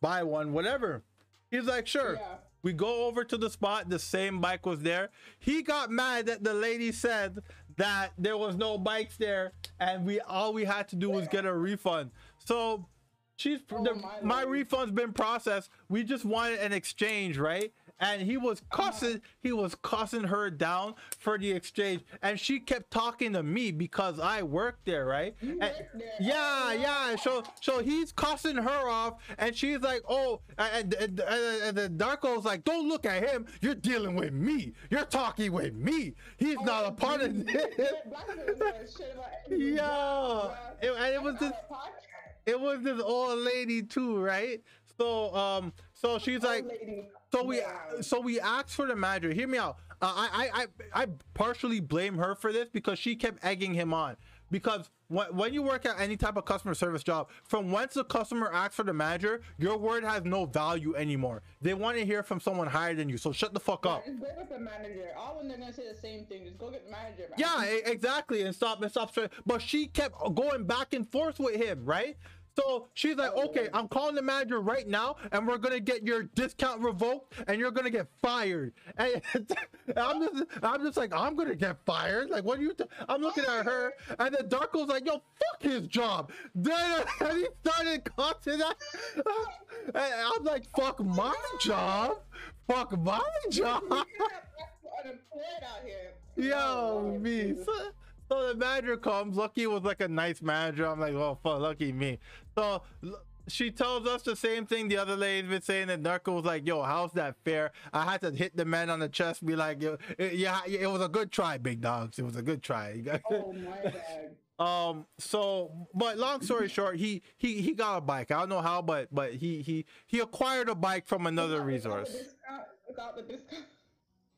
buy one, whatever. He's like, sure. Yeah. We go over to the spot. The same bike was there. He got mad that the lady said that there was no bikes there, and we all we had to do was get a refund. So she's Oh, the, my my refund's been processed. We just wanted an exchange, right? And he was cussing, he was cussing her down for the exchange, and she kept talking to me because I worked there, right? And- there. yeah, Oh, yeah. So, so he's cussing her off, and she's like, "Oh," and, and, and, and Darko's like, "Don't look at him. You're dealing with me. You're talking with me. He's not a part of this." Black people know shit about everything. Yeah, it, and it was this, it was this old lady too, right? So, um, so she's like, lady. So we Wow. so we asked for the manager. Hear me out. Uh, I, I I I partially blame her for this because she kept egging him on. Because when, when you work at any type of customer service job, from once the customer asks for the manager, your word has no value anymore. They want to hear from someone higher than you. So shut the fuck up. Just go with the manager. All when they're gonna say the same thing, just go get the manager. Man. Yeah, exactly. And stop and stop. But she kept going back and forth with him, right? So she's like, okay, I'm calling the manager right now, and we're gonna get your discount revoked, and you're gonna get fired. And I'm just, I'm just like, I'm gonna get fired. Like, what are you? T-? I'm looking at her, and then Darko's like, yo, fuck his job. Then and he started cussing I'm like, fuck my job. Fuck my job. Unemployed out here. Yo, me. So, so the manager comes. Lucky was like a nice manager. I'm like, oh fuck, lucky me. So she tells us the same thing the other lady's been saying. And Darko was like, yo, how's that fair? I had to hit the man on the chest, be like, yo, it, yeah, it was a good try, big dogs. It was a good try. Oh my god. um so but long story short he he he got a bike i don't know how but but he he he acquired a bike from another Without- without the resource discount- Without the discount.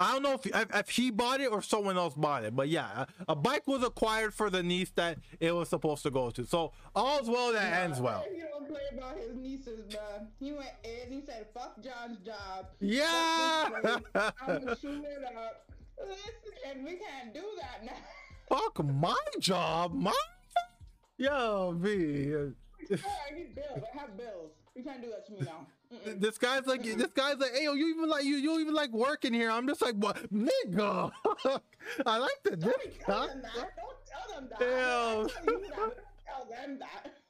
I don't know if, if he bought it or someone else bought it, but yeah, a, a bike was acquired for the niece that it was supposed to go to. So all's well that ends well. He don't play about his nieces, bruh. He went in, he said, fuck John's job. Yeah, Fuck this place. I'm gonna shoot it up. Listen, and we can't do that now. fuck my job, my yo me. I need bills. I have bills. You can't do that to me now. Mm-mm. This guy's like, this guy's like, hey, yo, you even like you, you even like working here? I'm just like, what, nigga? I like the Don't discount. tell them that. Don't tell them that. Ew. I'm telling you that, but don't tell them that.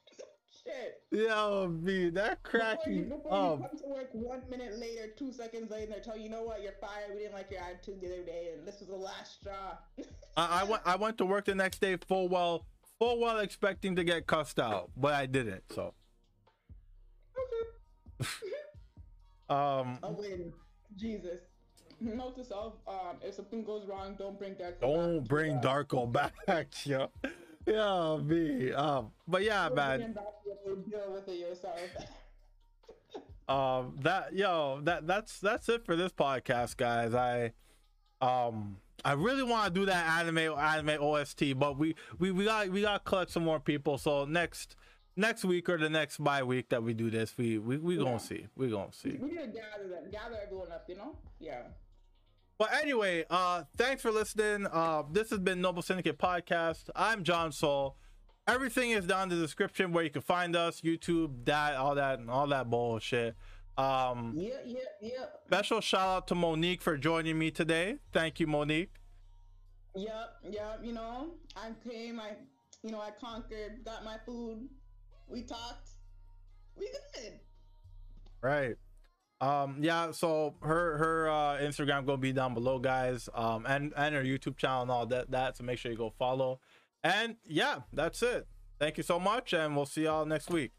Shit. Yo, me, that Before you, before Oh, you come to work one minute later, two seconds later, they tell you, you know what, you're fired. We didn't like your attitude the other day, and this was the last straw. I, I went I went to work the next day full well full well expecting to get cussed out, but I didn't. So um A win. Jesus. Note to self, um, if something goes wrong, don't bring Dark. don't bring Darko back, yo. Yeah, me. Um but yeah, man. Deal with it yourself. Um that yo, that that's that's it for this podcast, guys. I um I really want to do that anime anime OST, but we we we got we got to collect some more people. So next next week or the next bye week that we do this, we we we Yeah. gonna see. We gonna see. we need to gather them, gather everyone up, you know? Yeah. But anyway, uh, thanks for listening. Uh, this has been Noble Syndicate Podcast. I'm John Soul. Everything is down in the description where you can find us, YouTube, that, all that, and all that bullshit. Um, Yeah, yeah, yeah. special shout out to Monique for joining me today. Thank you, Monique. Yep, yep, you know, I came, I, you know, I conquered, got my food, we talked, we good. Right. Um, yeah, so her her uh Instagram gonna be down below, guys. Um and and her YouTube channel and all that that. So make sure you go follow. And yeah, that's it. Thank you so much, and we'll see y'all next week.